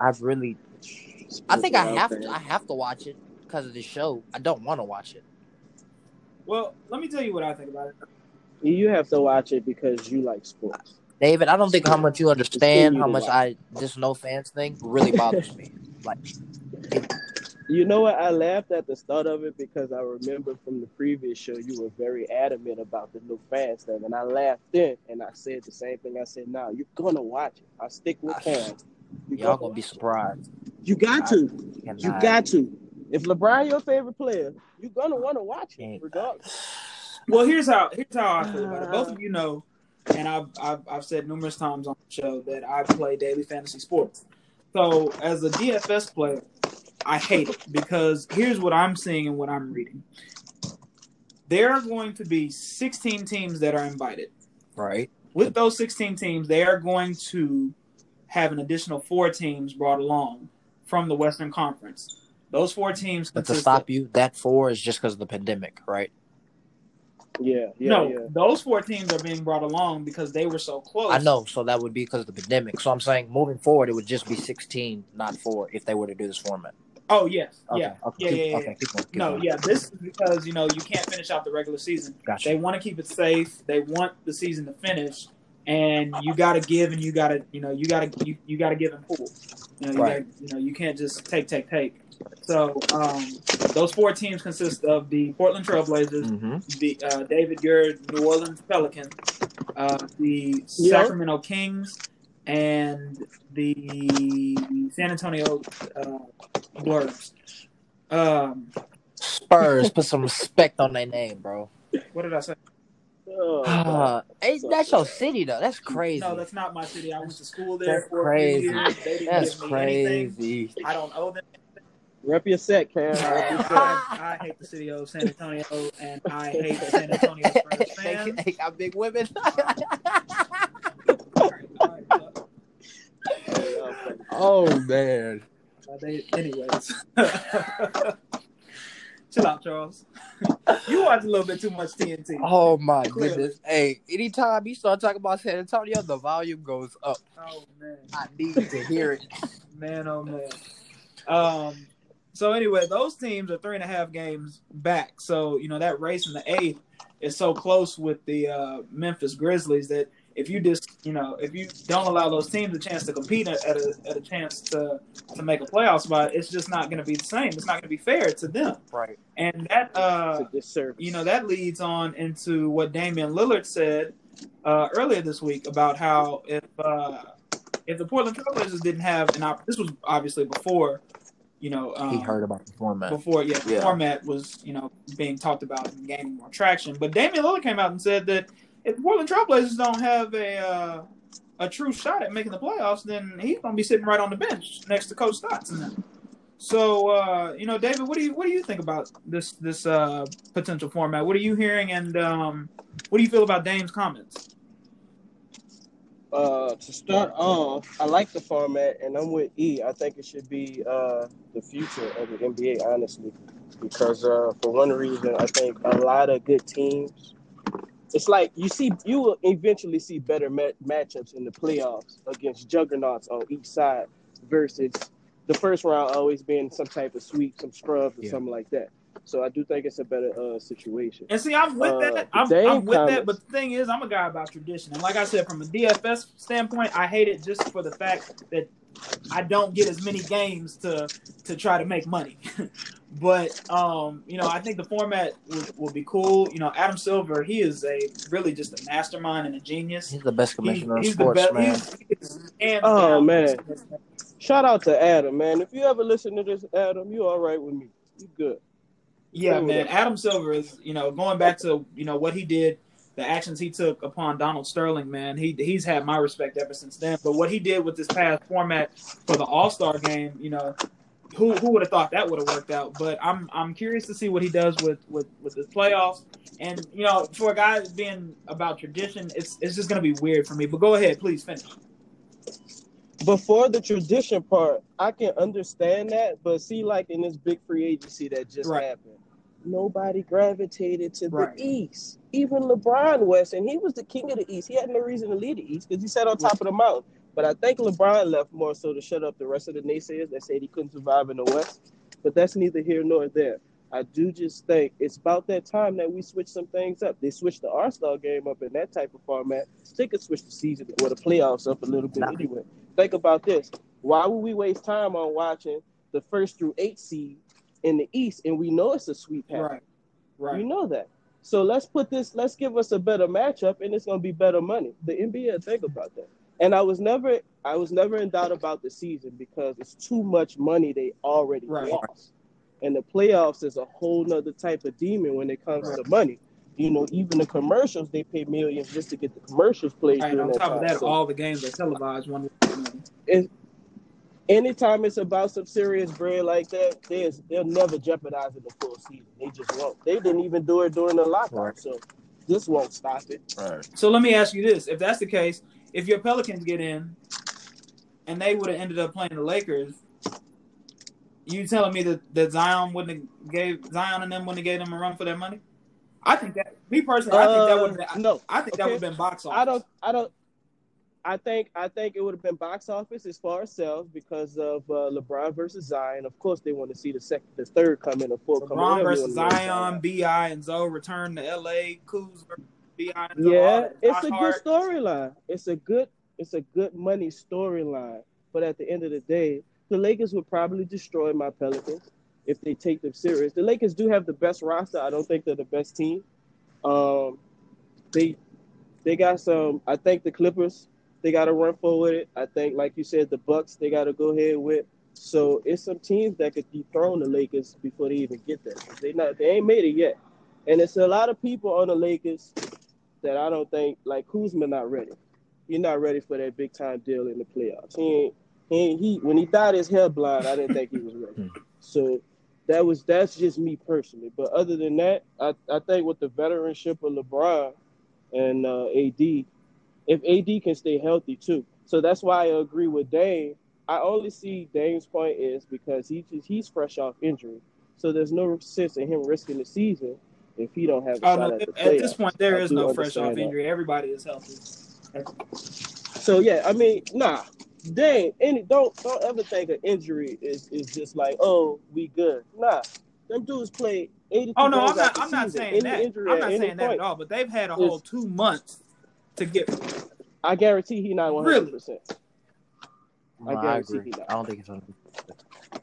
I've really. I think I have to. I have to watch it because of the show. I don't want to watch it. Well, let me tell you what I think about it. You have to watch it because you like sports. David, I don't think how much you understand how much. I this no fans thing really bothers me. Like, You know what? I laughed at the start of it because I remember from the previous show you were very adamant about the no fans thing, and I laughed then, and I said the same thing. I said, "Nah, you're gonna watch it. I stick with Cam. You y'all gonna watch be it. surprised. You got to. Cannot- You got to. If LeBron your favorite player, you're gonna want to watch it regardless. Well, here's how here's how I feel about it. Both of uh. you know, and I've I've, I've said numerous times on the show that I play daily fantasy sports. So as a DFS player, I hate it because here's what I'm seeing and what I'm reading. There are going to be 16 teams that are invited. Right. With those 16 teams, they are going to have an additional four teams brought along from the Western Conference. Those four teams But to stop of- you, that four is just because of the pandemic, right? Yeah, yeah, no, yeah. those four teams are being brought along because they were so close. I know, so that would be because of the pandemic. So I'm saying moving forward, it would just be 16, not four, if they were to do this format. Oh yes, Okay, yeah, okay, yeah, keep- yeah, yeah. okay, keep going, keep no, going. yeah. This is because you know you can't finish out the regular season. Gotcha. They want to keep it safe. They want the season to finish, and you got to give and you got to you know you got to you, you got to give and pull. You know, you, Right. gotta, you know you can't just take take take. So um, those four teams consist of the Portland Trailblazers, hmm the uh, David your New Orleans Pelicans, uh, the Yeah. Sacramento Kings, and the San Antonio uh, Blurbs. Um, Spurs, put some respect on their name, bro. what did I say? Oh, Uh, hey, that's your city, though. That's crazy. No, that's not my city. I went to school there That's for crazy. a years. That's give me anything. crazy. I don't owe them. rep your set, Cam. Rep. I, I hate the city of San Antonio, and I hate the San Antonio Spurs they, fans. they got big women. All right, all right, well, oh man. uh, they, anyways. Chill out, Charles. you watch a little bit too much TNT. Oh my Clearly. goodness. Hey, anytime you start talking about San Antonio, the volume goes up. Oh man. I need to hear it. Man, oh man. Um. So anyway, those teams are three and a half games back. So you know that race in the eighth is so close with the uh, Memphis Grizzlies that if you just you know if you don't allow those teams a chance to compete at a, at a chance to to make a playoff spot, it's just not going to be the same. It's not going to be fair to them. Right. And that uh, It's a you know that leads on into what Damian Lillard said uh, earlier this week about how if uh, if the Portland Trailblazers didn't have an op- this was obviously before you know um, He heard about the format. before yeah the Yeah. format was you know being talked about and gaining more traction. But Damian Lillard came out and said that if the Portland Trailblazers don't have a uh, a true shot at making the playoffs, then he's going to be sitting right on the bench next to Coach Stotts. So uh, you know, David, what do you what do you think about this this uh, potential format? What are you hearing, and um, what do you feel about Dame's comments? Uh, to start off, I like the format, and I'm with E. I think it should be uh, the future of the NBA, honestly. because uh, for one reason, I think a lot of good teams. It's like you see, you will eventually see better ma- matchups in the playoffs against juggernauts on each side versus the first round always being some type of sweep, some scrubs, or Yeah. something like that. So I do think it's a better uh, situation. And see, I'm with Uh, that. I'm, I'm with that. But the thing is, I'm a guy about tradition. And like I said, from a DFS standpoint, I hate it just for the fact that I don't get as many games to to try to make money. but um, you know, I think the format will, will be cool. You know, Adam Silver, he is a really just a mastermind and a genius. He's the best commissioner he's of sports, best. man. He's, he's Oh, man. Shout out to Adam, man. If you ever listen to this, Adam, you all right with me? You good? Yeah, man. Adam Silver is, you know, going back to, you know, what he did, the actions he took upon Donald Sterling, man. He he's had my respect ever since then. But what he did with this past format for the All Star game, you know, who who would have thought that would have worked out? But I'm I'm curious to see what he does with with with the playoffs. And you know, for a guy being about tradition, it's it's just gonna be weird for me. But go ahead, please finish. Before the tradition part, I can understand that, but see, like in this big free agency that just Right. happened, nobody gravitated to Right. the East. Even LeBron West, and he was the king of the East. He had no reason to lead the East because he sat on top of the mountain. But I think LeBron left more so to shut up the rest of the naysayers that said he couldn't survive in the West. But that's neither here nor there. I do just think it's about that time that we switch some things up. They switched the All Star game up in that type of format. They could switch the season or the playoffs up a little bit Nah. anyway. Think about this. Why would we waste time on watching the first through eight seed in the East and we know it's a sweep happen? Right. Right. You know that. So let's put this, let's give us a better matchup and it's gonna be better money. The NBA think about that. And I was never I was never in doubt about the season because it's too much money they already Right. lost. And the playoffs is a whole nother type of demon when it comes Right. to money. You know, even the commercials they pay millions just to get the commercials played Right, on top time. of that, So- all the games are televised one. Anytime it's about some serious bread like that, there's they'll never jeopardize it the full season. They just won't. They didn't even do it during the lockout, Right. so this won't stop it. Right. So let me ask you this: If that's the case, if your Pelicans get in, and they would have ended up playing the Lakers, you telling me that, that Zion wouldn't have gave Zion and them wouldn't have gave them a run for their money? I think that me personally, I think that would have Uh, been. no. I think that would have been box office. I don't. I don't. I think. I think it would have been box office as far as sales because of uh, LeBron versus Zion. Of course, they want to see the second, the third coming, the fourth coming. LeBron versus wanna name it. Zion, BI and Zo return to L.A. Kuz versus BI. and Zo, Yeah, it's a good storyline. It's a good. It's a good money storyline. But at the end of the day, the Lakers would probably destroy my Pelicans if they take them serious. The Lakers do have the best roster. I don't think they're the best team. Um, they they got some. I think the Clippers they got to run forward it. I think, like you said, the Bucks they got to go ahead with. So it's some teams that could dethrone the Lakers before they even get there. They not they ain't made it yet, and it's a lot of people on the Lakers that I don't think like Kuzma not ready. He's not ready for that big time deal in the playoffs. He ain't he ain't, he when he dyed his hair blind, I didn't think he was ready. So that was that's just me personally. But other than that, I, I think with the veteranship of LeBron and uh, AD, if AD can stay healthy too. So that's why I agree with Dame. I only see Dame's point is because he just he's fresh off injury. So there's no sense in him risking the season if he don't have a Oh shot no! at At this point, there I is no fresh off that. injury. Everybody is healthy. So yeah, I mean, nah, dang, any don't don't ever think an injury is is just like oh we good. Nah, them dudes play eighty. Oh no, I'm not. I'm not saying Any that. I'm not saying that point, at all. But they've had a whole two months to get. I guarantee he not one hundred percent. No, I I, guarantee agree. he not. I don't think it's 100%.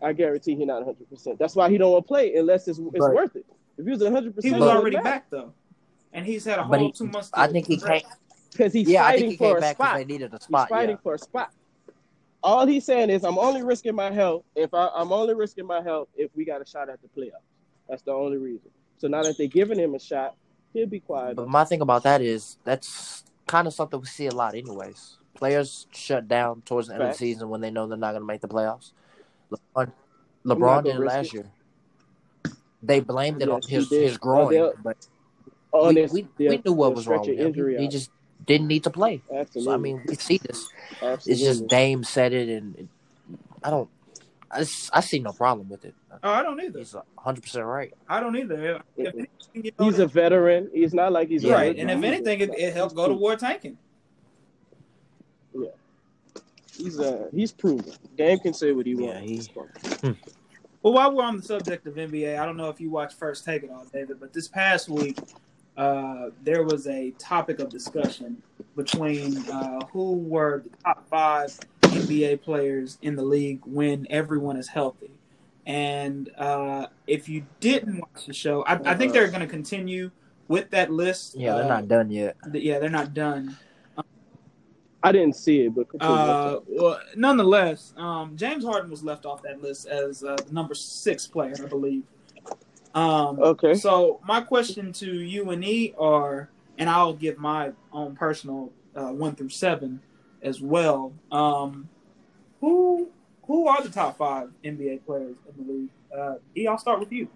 I guarantee he not one hundred percent. That's why he don't want to play unless it's it's But- worth it. If he was one hundred percent, He percent, was already back though, and he's had a whole he- two months. To I think he rest. came. because he's Yeah, I fighting think he for came a back spot. they needed a He's fighting Yeah. for a spot. All he's saying is, I'm only risking my health if I, I'm only risking my health if we got a shot at the playoffs. That's the only reason. So now that they're giving him a shot, he'll be quiet. But my thing about that is that's kind of something we see a lot, anyways. Players shut down towards the end Facts. of the season when they know they're not going to make the playoffs. LeBron, LeBron did it last it. year. They blamed it on Yes, he his his groin, Well, but On we, we, we knew what was wrong with him. He out. just didn't need to play. Absolutely. So I mean, we see this. Absolutely. It's just Dame said it, and I don't. I, s- I see no problem with it. Oh, I don't either. He's hundred percent right. I don't either. If anything, you know, He's a veteran. He's not like he's a right, and if anything, it, it helped go to war tanking. Yeah, he's uh he's proven. Dame can say what he wants. Yeah, wants. he- Well, while we're on the subject of NBA, I don't know if you watched First Take at all, David, but this past week uh, there was a topic of discussion between uh, who were the top five NBA players in the league when everyone is healthy. And uh, if you didn't watch the show, I, I think they're going to continue with that list. Yeah, they're Uh, not done yet. th- Yeah, they're not done. I didn't see it, but. Uh, well, nonetheless, um, James Harden was left off that list as uh, the number six player, I believe. Um, okay. So my question to you and E are, and I'll give my own personal uh, one through seven as well. Um, who who are the top five NBA players in the league? Uh, E, I'll start with you.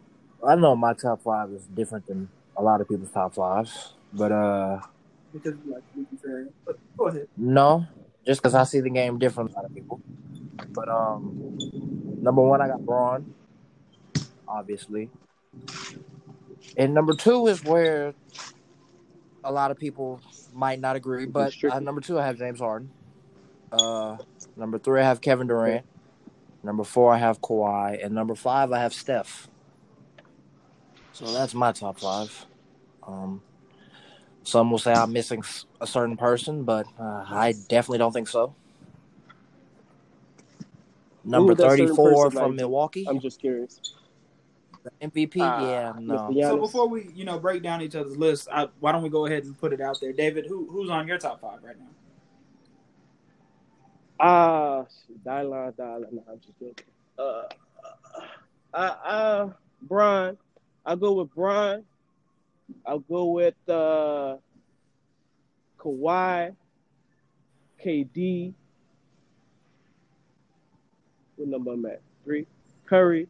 I know my top five is different than a lot of people's top fives, but uh, Because you like Luke Ferry. But go ahead. no, just because I see the game different than a lot of people. But um, number one, I got Bron, obviously, and number two is where a lot of people might not agree. But uh, number two, I have James Harden. Uh, number three, I have Kevin Durant. Number four, I have Kawhi, and number five, I have Steph. So that's my top five. Um, some will say I'm missing a certain person, but uh, I definitely don't think so. Number certain 34 from like? Milwaukee, I'm just curious. MVP. Ah, yeah, no. So before we, you know, break down each other's lists, I, why don't we go ahead and put it out there, David? Who who's on your top five right now? Ah, Dylan, Dylan. No, I'm just joking. Uh, uh, uh, Brian. I'll go with Brian. I'll go with uh, Kawhi, KD. What number I'm at? Three. Curry.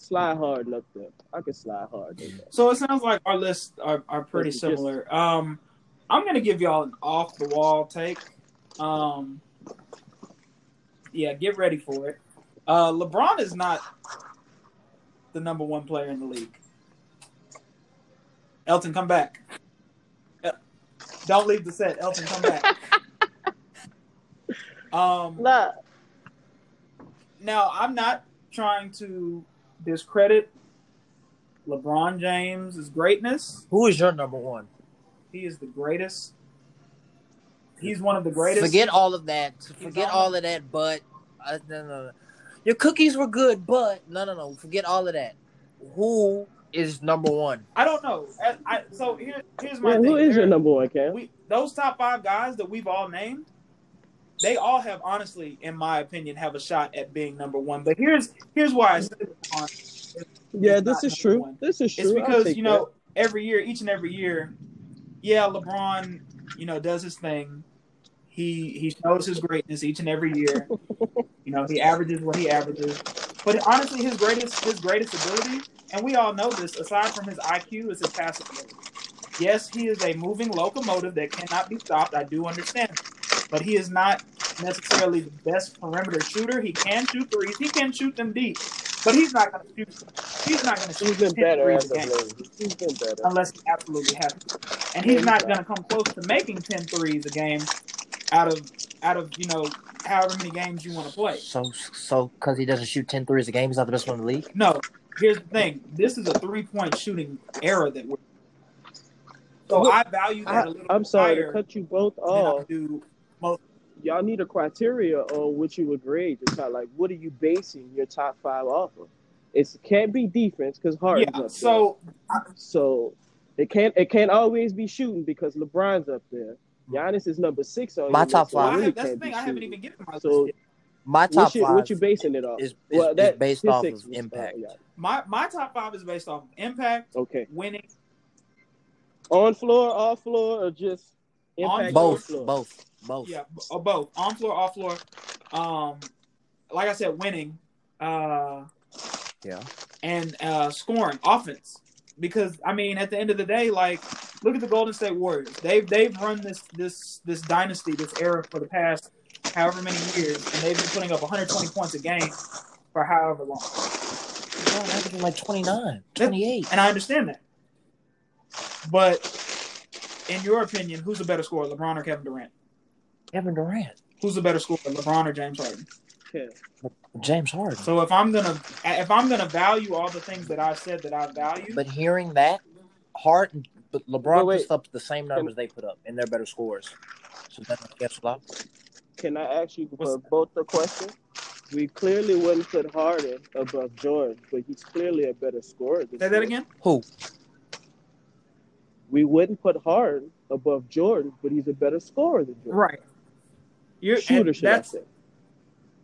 Slide hard up there. I can slide hard. So it sounds like our lists are, are pretty This is just- similar. Um, I'm gonna give y'all an off the wall take. Um, yeah, get ready for it. Uh, LeBron is not the number one player in the league. Elton, come back. Don't leave the set. Elton, come back. um, Nah. now, I'm not trying to discredit LeBron James' greatness. Who is your number one? He is the greatest. He's one of the greatest. Forget all of that. Forget on- all of that. But uh, no, no, no. your cookies were good, but no, no, no. Forget all of that. Who is number one? I don't know. I, I, so here, here's my Man, thing. who is There- your number one, Cam? we those top five guys that we've all named, they all have honestly, in my opinion, have a shot at being number one. But here's here's why I LeBron. Yeah, It's this is true. one. This is true. It's because you know every year, each and every year, yeah, LeBron, you know, does his thing. He he shows his greatness each and every year. you know, he averages what he averages. But honestly, his greatest his greatest ability, and we all know this, aside from his IQ, is his passing ability. Yes, he is a moving locomotive that cannot be stopped. I do understand, but he is not necessarily the best perimeter shooter. He can shoot threes. He can shoot them deep, but he's not going to shoot. He's not going to shoot been 10 better threes as a game. He's been better. unless he absolutely has to. And he's he's not not. going to come close to making 10 threes a game out of out of you know however many games you want to play. So, so because he doesn't shoot 10 threes a game, he's not the best one in the league. No, here's the thing: this is a three point shooting era that we're. So Look, I value that I, a little. I'm sorry to cut you both than I off. do most. Y'all need a criteria on what you would grade the top. Like, what are you basing your top five off of? It can't be defense because Harden's Yeah. up So there. So it can't it can't always be shooting because LeBron's up there. Hmm. Giannis is number six on My top list, so well, I five. really have, that's the can't thing. I haven't shooting. even given my So- list yet. My top What you, five what you basing it off? is, is, well, is that based off of was, impact. yeah. My my top five is based off impact, Okay. winning, On floor, off floor, or just On both, floor? both, both. Yeah, b- uh, both on floor, off floor. Um, like I said, winning. Uh, Yeah. and uh, scoring offense. Because I mean, at the end of the day, like look at the Golden State Warriors. They've they've run this this this dynasty, this era for the past however many years, and they've been putting up 120 points a game for however long. LeBron averaging like 29, 28. And I understand that. But in your opinion, who's the better scorer, LeBron or Kevin Durant? Kevin Durant, Who's the better scorer, LeBron or James Harden? Yeah. James Harden. So if I'm gonna if I'm gonna value all the things that I've said that I value, But hearing that, Harden, but LeBron Wait, wait. puts up the same numbers they put up, and they're better scores. So then guess what? Can I ask you What's for both the question? We clearly wouldn't put Harden above Jordan, but he's clearly a better scorer. Than say that again. Who? We wouldn't put Harden above Jordan, but he's a better scorer than Jordan. Right. You're Shooter, and should I that's say?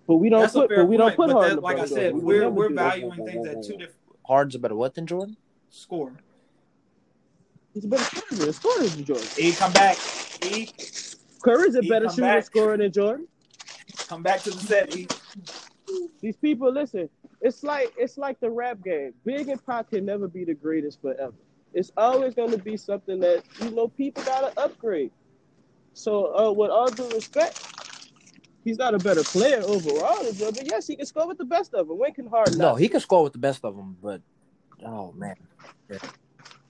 But we don't a put. fair But we don't point, put but Harden that- like I said, We would we're we're valuing things at two different Harden's a better what than Jordan? score. He's a better shooter and scorer than Jordan. E come back. E Curry's a He better shooter and back. scorer than Jordan. come back to the set. E. These people, listen. It's like it's like the rap game. Big and Pac can never be the greatest forever. It's always going to be something that you know people gotta upgrade. So, uh, with all due respect, he's not a better player overall than Jordan. But yes, he can score with the best of them. When can Harden? No, not? he can score with the best of them, but oh man,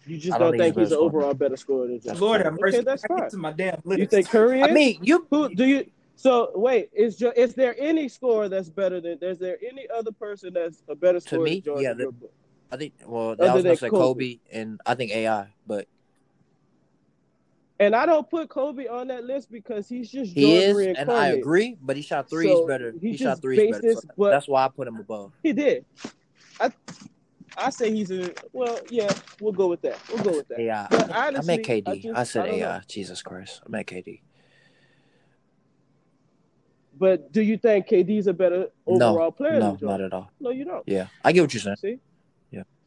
You just don't, don't think think he's he's an better overall better scorer than Jordan. Lord have mercy. Okay, that's I get fine. to my damn list. You think Curry is? I mean, you Who do you? So wait, is jo- is there any scorer that's better than? Is there any other person that's a better scorer me, than Jordan? yeah, the- I think well, Other I was than gonna say Kobe. Kobe. and I think AI, but And I don't put Kobe on that list because he's just he is, and I agree. But he shot threes So, better. he He, shot just threes better. bases So what- that's why I put him above. He did. I I say he's a well, yeah, we'll go with that. We'll go with that. AI. I meant KD. I I, said I don't know. AI. Jesus Christ, I meant KD. But do you think KD's a better overall No, player no, not at all. No, you don't. Yeah, I get what you're saying. See?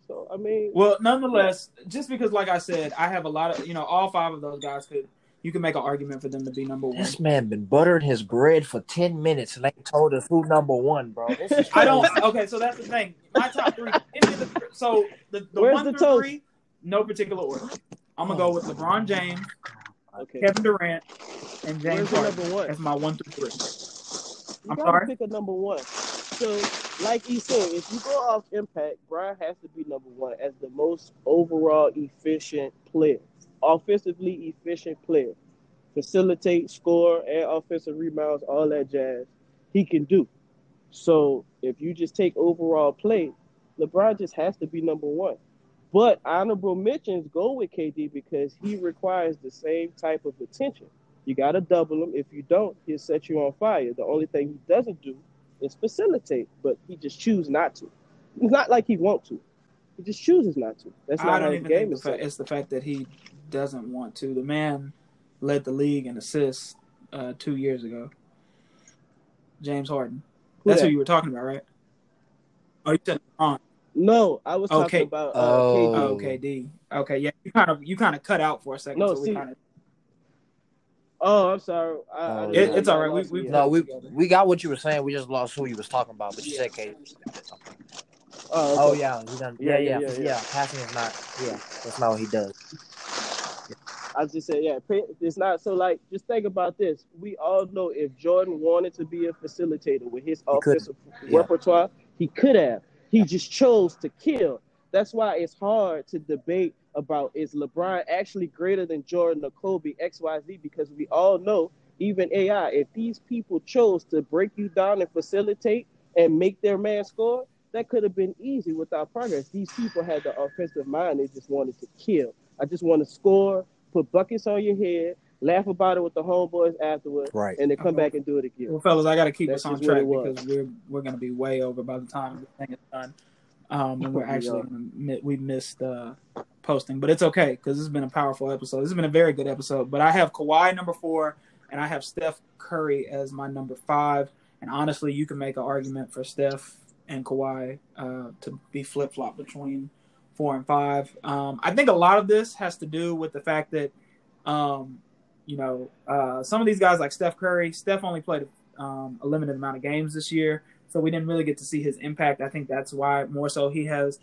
Yeah. So I mean, Well, nonetheless, just because, like I said, I have a lot of you know, all five of those guys could you can make an argument for them to be number one. This man been buttering his bread for ten minutes and ain't told us who number one, bro. This is I don't. Okay, so that's the thing. My top three. any of the- so the, the Where's one the through toast? three, no particular order. I'm gonna go with LeBron James, okay. Kevin Durant, and James the Harden. number one? That's my one through three. You I'm gotta sorry? pick a number one. So, like he said, if you go off impact, Bron has to be number one as the most overall efficient player, offensively efficient player, facilitate, score, and offensive rebounds, all that jazz. He can do. So, if you just take overall play, LeBron just has to be number one. But honorable mentions go with KD because he requires the same type of attention. You got to double him. If you don't, he'll set you on fire. The only thing he doesn't do is facilitate, but he just chooses not to. It's not like he want to. He just chooses not to. That's not how the game is. fa- it's the fact that he doesn't want to. The man led the league in assists uh, two years ago. James Harden. Who That's that? who you were talking about, right? Oh, you said LeBron. No, I was talking about uh, Oh. KD. Oh, KD. Okay, yeah. You kind of you kind of cut out for a second. No, so we see, kind of Oh, I'm sorry. I, I Oh, didn't It- it's all right. We- we- No, we together. we got what you were saying. We just lost who you was talking about. But you said KD. Oh, Oh yeah, he done, Yeah, yeah, yeah, yeah, yeah, yeah, yeah. Passing is not. Yeah, that's not what he does. I just said, yeah, it's not so. Like, just think about this. We all know if Jordan wanted to be a facilitator with his He offensive Yeah. repertoire, he could have. He just chose to kill. That's why it's hard to debate about is LeBron actually greater than Jordan or Kobe X Y Z because we all know, even AI, if these people chose to break you down and facilitate and make their man score, that could have been easy without progress. These people had the offensive mind; they just wanted to kill. I just want to score, put buckets on your head, laugh about it with the homeboys afterwards, Right. and then come back and do it again. Well, fellas, I got to keep That's us on track because we're we're going to be way over by the time the thing is done, um, and we're actually we missed uh, posting, but it's okay because this has been a powerful episode. This has been a very good episode. But I have Kawhi number four, and I have Steph Curry as my number five. And honestly, you can make an argument for Steph and Kawhi uh, to be flip flop between four and five. Um, I think a lot of this has to do with the fact that. Um, you know, uh, some of these guys like Steph Curry, Steph only played um, a limited amount of games this year, so we didn't really get to see his impact. I think that's why more so he has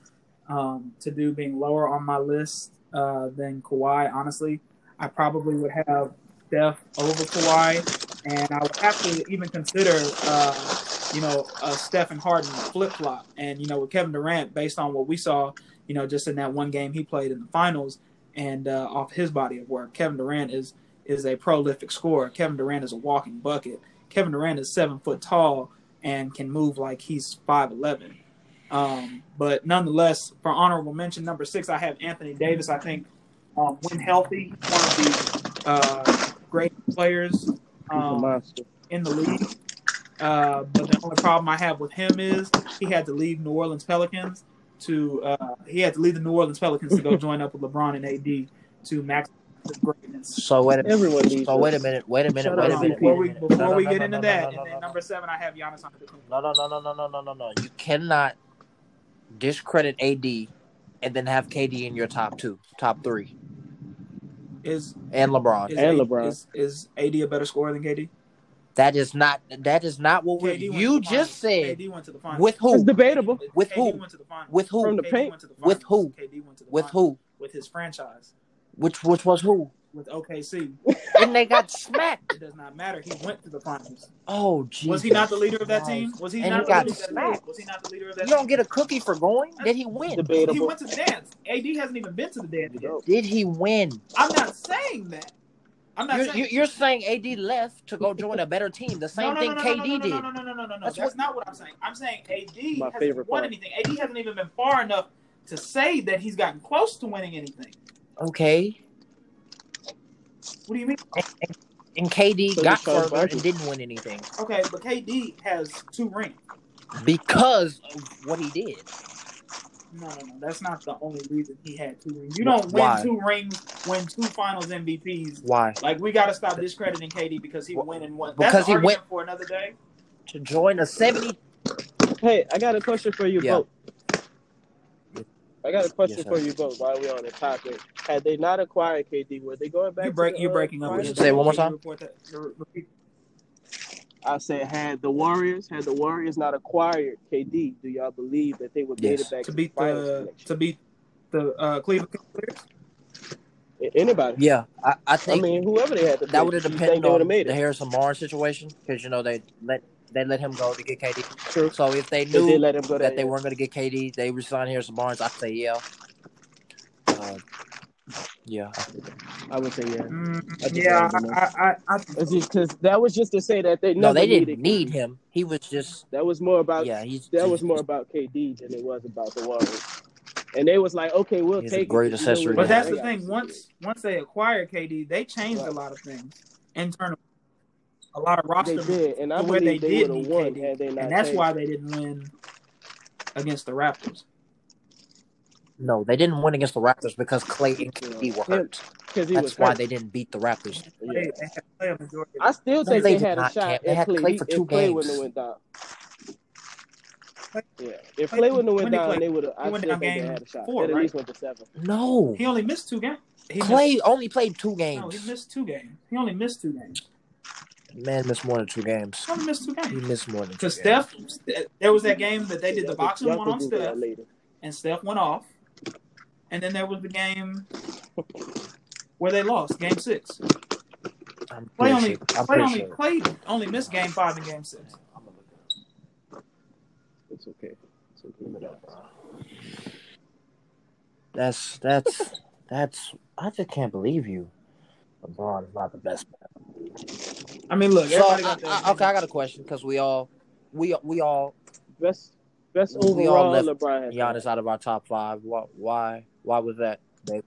um, to do being lower on my list uh, than Kawhi. Honestly, I probably would have Steph over Kawhi, and I would have to even consider, uh, you know, a Stephen Harden flip flop. And you know, with Kevin Durant, based on what we saw, you know, just in that one game he played in the finals, and uh, off his body of work, Kevin Durant is is a prolific scorer. Kevin Durant is a walking bucket. Kevin Durant is seven foot tall and can move like he's five eleven. Um, but nonetheless, for honorable mention number six, I have Anthony Davis. I think um, when healthy, one of the uh, great players um, in the league. Uh, but the only problem I have with him is he had to leave New Orleans Pelicans to uh, he had to leave the New Orleans Pelicans to go join up with LeBron and AD to max his greatness. So wait a minute. Everyone leaves. So wait a minute. Wait a minute. Shout Wait a minute. Before we before No, no, we no, get no, into no, that, no, and then no, number seven, I have Giannis Antetokounmpo. No, no, no, no, no, no, no, no, no. You cannot discredit AD and then have KD in your top two, top three, Is and LeBron. is, And A- LeBron. is is AD a better scorer than KD? That is not. That is not what we. KD went You just finals. said KD went to the finals. with It's who? debatable. With KD who? Went to the finals. With who? From the KD paint. went to the With who? KD went to the With finals who? with his franchise Which which was who? with OKC. And they got smacked. It does not matter. He went to the finals. Oh, Jesus. Was he not the leader of that team? Was he And not he the got leader of that smacked. team? Was he not the leader of that You don't get a cookie for going. Did he win? Debatable. He went to the dance. AD hasn't even been to the dance yet. Did he win? I'm not saying that. I'm not You're, saying. you're you're saying AD left to go join a better team. The same no, no, thing no, no, KD no, no, did. No, no, no, no, no, no, no. That's That's, what- not what I'm saying. I'm saying AD My hasn't favorite won part. anything. AD hasn't even been far enough to say that he's gotten close to winning anything. Okay. What do you mean? And KD So got does further Barkley. and didn't win anything Okay, but KD has two rings. because of what he did. No, no, no. That's not the only reason he had two rings. You don't Why? win two rings, win two Finals MVPs. Why? Like we got to stop discrediting KD because he went and won. Because That's he went- for another day. To join a 70 Hey, I got a question for you Yeah. both. I got a question Yes, for you both while we're on the topic. Had they not acquired KD, were they going back? You to break, the, you're uh, breaking up. finals? Say one more time. report that? Re- repeat. I said, had the Warriors, had the Warriors not acquired KD, do y'all believe that they would made Yes. it back To to, beat the finals the to beat the uh, Cleveland Cavaliers. Anybody? Yeah, I, I think. I mean, whoever they had to that would have you think depended they would on have made the it. Harrison Barnes situation because you know they let they let him go to get KD. True. So if they They knew let him go that they weren't going to get KD, they resigned Harrison Barnes. I'd say yeah. Uh, yeah, I would say yeah. Mm, I yeah, wanted to know. I, I, I, I, It's just because that was just to say that they no, they didn't need KD. him. He was just That was more about yeah. He's that was more about KD than it was about the Warriors. And they was like, okay, we'll He's a take great it. 'cause accessory but that's the thing. Once once they acquired KD, they changed a lot of things internally. A lot of roster They did, and I to where they they, did need won KD, had they not. and that's changed why it. they didn't win against the Raptors. no. They didn't win against the Raptors because Klay and KD were hurt. because he was That's why hurt. they didn't beat the Raptors. Yeah. They, they had to play a majority. I still No, think they they, had a shot Cam. They if had Klay, Klay for if two Klay wouldn't games. have went down. Yeah, if Klay- Klay wouldn't have went down, Klay- they would have. I still think they had a shot. four, at right? least went to seven. No, He only missed two games. He Klay missed, only played two no, games. he missed two games. He only missed two games. Man missed more than two games. He missed two games. He games. missed more than two Because. Steph, there was that game that they did the boxing one y'all on Steph, and Steph went off. And then there was the game where they lost, game six. I'm Klay only, sure. I'm Klay only, sure. Klay only missed game five and game six. It's okay. It's okay. That's that's that's. I just can't believe you. LeBron is not the best. I mean, look, So everybody I, I, okay, I got a question because we all we we all Best, best We all overall, left LeBron has Giannis out of our top five. Why why why was that? Dave?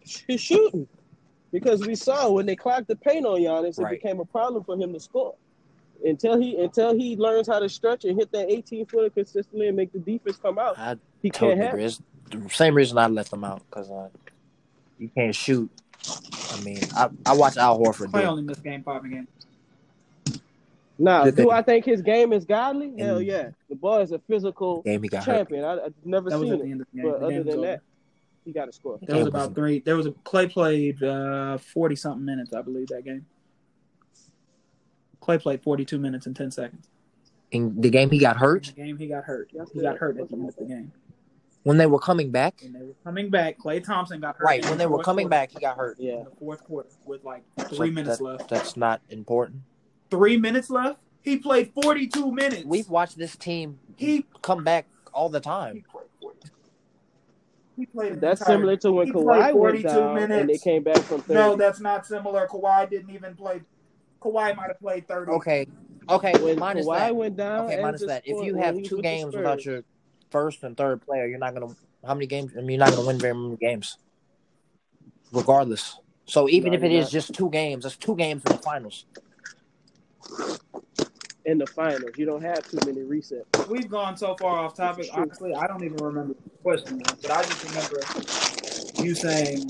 He's shooting because we saw when they clocked the paint on Giannis, it became a problem for him to score. Until he until he learns how to stretch and hit that 18 footer consistently and make the defense come out, I he totally can't have. agree. it. It's the same reason I let them out because uh, you can't shoot. I mean, I I watch Al Horford Klay do. it. only missed game five and game. Now, Did do they- I think his game is godly? Hell yeah. The boy is a physical Game he got hurt. champion. I, I've never That seen at the it. end of the game. But The other than over. that, he got a score. There was about three. There was a Klay played uh, forty something minutes, I believe, that game. Klay played forty two minutes and ten seconds. In the game he got In hurt. the game he got hurt. Yes, He got hurt at the end of the game. When they were coming back, When they were coming back, Klay Thompson got hurt. right? When the they were coming quarter. back, he got hurt. Yeah. in the fourth quarter with like So three minutes that- left. That's not important. Three minutes left. He played 42 minutes. We've watched this team he come back all the time. He played That's entire- similar to when he Kawhi went 42 down and they came back from 30. No, that's not similar. Kawhi didn't even play. Kawhi might have played 30. Okay, okay. when minus Kawhi that. went down, Okay, minus that. If you have two games without your first and third player, you're not gonna. How many games? I mean, you're not gonna win very many games, regardless. So even No, if it is not. just two games, that's two games in the finals. in the finals, you don't have too many resets. We've gone so far off topic. Honestly, I don't even remember the question, but I just remember you saying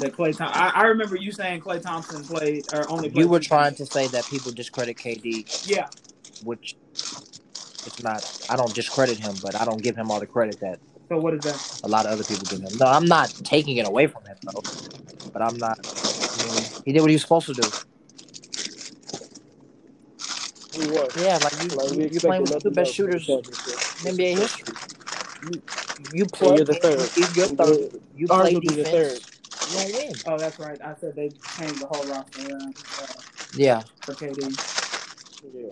that Klay. Thom- I, I remember you saying Klay Thompson played or only. Played You were trying games. to say that people discredit KD, Yeah, which it's not. I don't discredit him, but I don't give him all the credit that so what is that? a lot of other people give him. No, I'm not taking it away from him though. But I'm not. I mean, he did what he was supposed to do. He was. Yeah, like you, Like, we you, you playing with the two best else shooters from in the championship. NBA history. You, you play. you're the third. You, you're third. You play Arguably the defense. You don't win. Oh, that's right. I said they changed the whole roster around uh, Yeah, for KD, Yeah.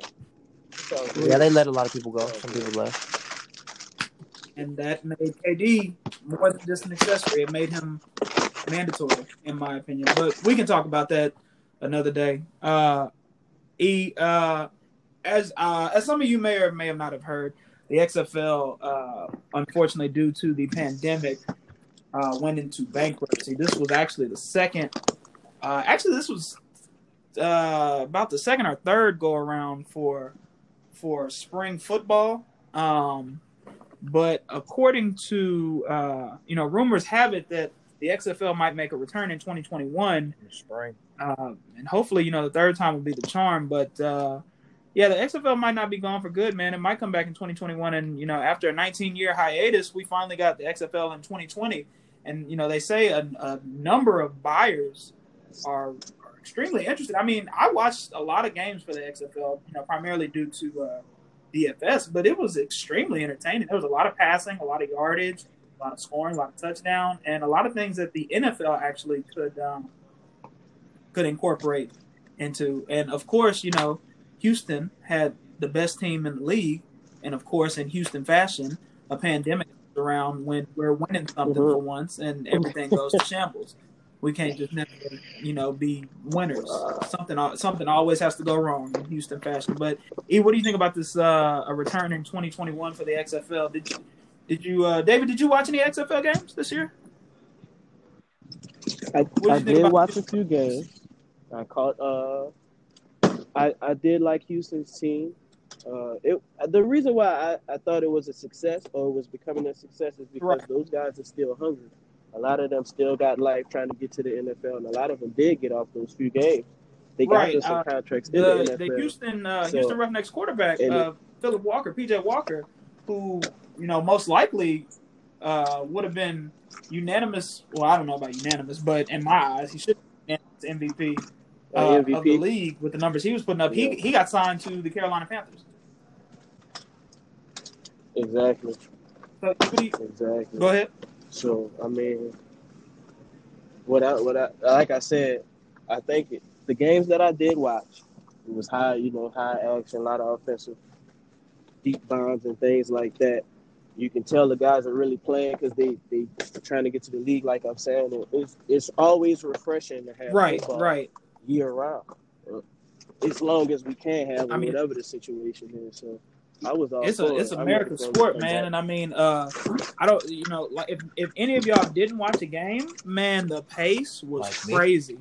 So, yeah. They let a lot of people go. Some people left. and that made KD more than just an accessory. It made him mandatory, in my opinion. But we can talk about that another day. Uh, e uh, as uh, as some of you may or may have not have heard, the XFL, uh, unfortunately, due to the pandemic, uh, went into bankruptcy. This was actually the second. Uh, actually, this was uh, about the second or third go around for for spring football. Um, but according to uh, you know, rumors have it that the XFL might make a return in 2021 In spring. uh, and hopefully, you know, the third time will be the charm. But uh, yeah, the XFL might not be gone for good, man. It might come back in 2021, and you know, after a 19 year hiatus, we finally got the XFL in 2020. And you know, they say a, a number of buyers are extremely interested. I mean, I watched a lot of games for the XFL, you know, primarily due to uh, DFS, but it was extremely entertaining. There was a lot of passing, a lot of yardage, a lot of scoring, a lot of touchdown, and a lot of things that the NFL actually could. Um, could incorporate into. And of course, you know, Houston had the best team in the league, and of course, in Houston fashion, a pandemic around when we're winning something Mhm. for once, and everything goes to shambles. We can't just never, you know, be winners. Something, something always has to go wrong in Houston fashion. But E, what do you think about this? Uh, a return in 2021 for the XFL. Did you, did you, uh, David? Did you watch any XFL games this year? I, did I did watch a few games. I caught. Uh, I I did like Houston's team. Uh, it the reason why I, I thought it was a success or was becoming a success is because Right. those guys are still hungry. A lot of them still got life trying to get to the NFL, and a lot of them did get off those few games. They got Right, some uh, contracts in the, the the Houston uh, So- Houston Roughnecks quarterback uh, Phillip Walker, PJ Walker, who you know most likely uh, would have been unanimous. Well, I don't know about unanimous, but in my eyes, he should be unanimous MVP, Uh, of the league with the numbers he was putting up. He Yeah. he got signed to the Carolina Panthers. Exactly. So Exactly. go ahead. So I mean, what I what I like I said, I think it, the games that I did watch, it was high, you know, high action, a lot of offensive, deep bombs and things like that. You can tell the guys are really playing because they they trying to get to the league. Like I'm saying, it's it's always refreshing to have Right, right. year round, as long as we can have I mean- whatever the situation is. So I was all It's a it's American wanted them to sport, man, and I mean, uh, I don't, you know, like if if any of y'all didn't watch the game, man, the pace was Like me? crazy.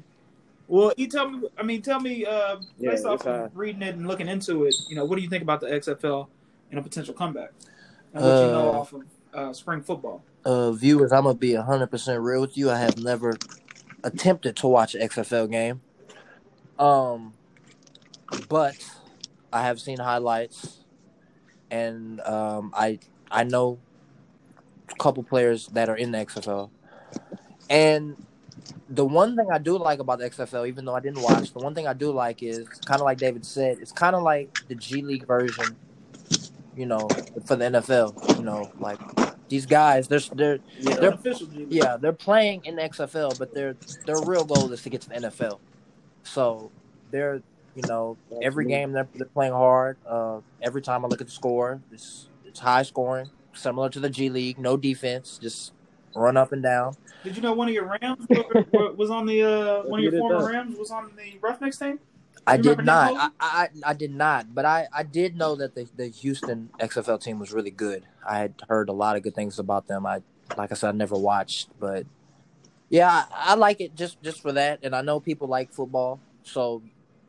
Well, you tell me. I mean, tell me, uh, Yeah, based off of reading it and looking into it, you know, what do you think about the XFL and a potential comeback? And what you know Uh, off of uh, spring football? Uh, viewers, I'm gonna be hundred percent real with you. I have never attempted to watch an XFL game. Um, but I have seen highlights, and um, I I know a couple players that are in the XFL, and the one thing I do like about the XFL, even though I didn't watch, the one thing I do like is kind of like David said, it's kind of like the G League version, you know, for the NFL. You know, like these guys, they're they're Yeah. They're- official G League. yeah they're playing in the XFL, but their their real goal is to get to the NFL. So they're you know every game they're they're playing hard. Uh, every time I look at the score, it's it's high scoring, similar to the G League. No defense, just run up and down. Did you know one of your Rams were- were- was on the uh, one of your former done. Rams was on the Roughnecks team? I did not. I, I I did not. But I I did know that the the Houston XFL team was really good. I had heard a lot of good things about them. I like I said, I never watched, but yeah, I, I like it just just for that. And I know people like football, so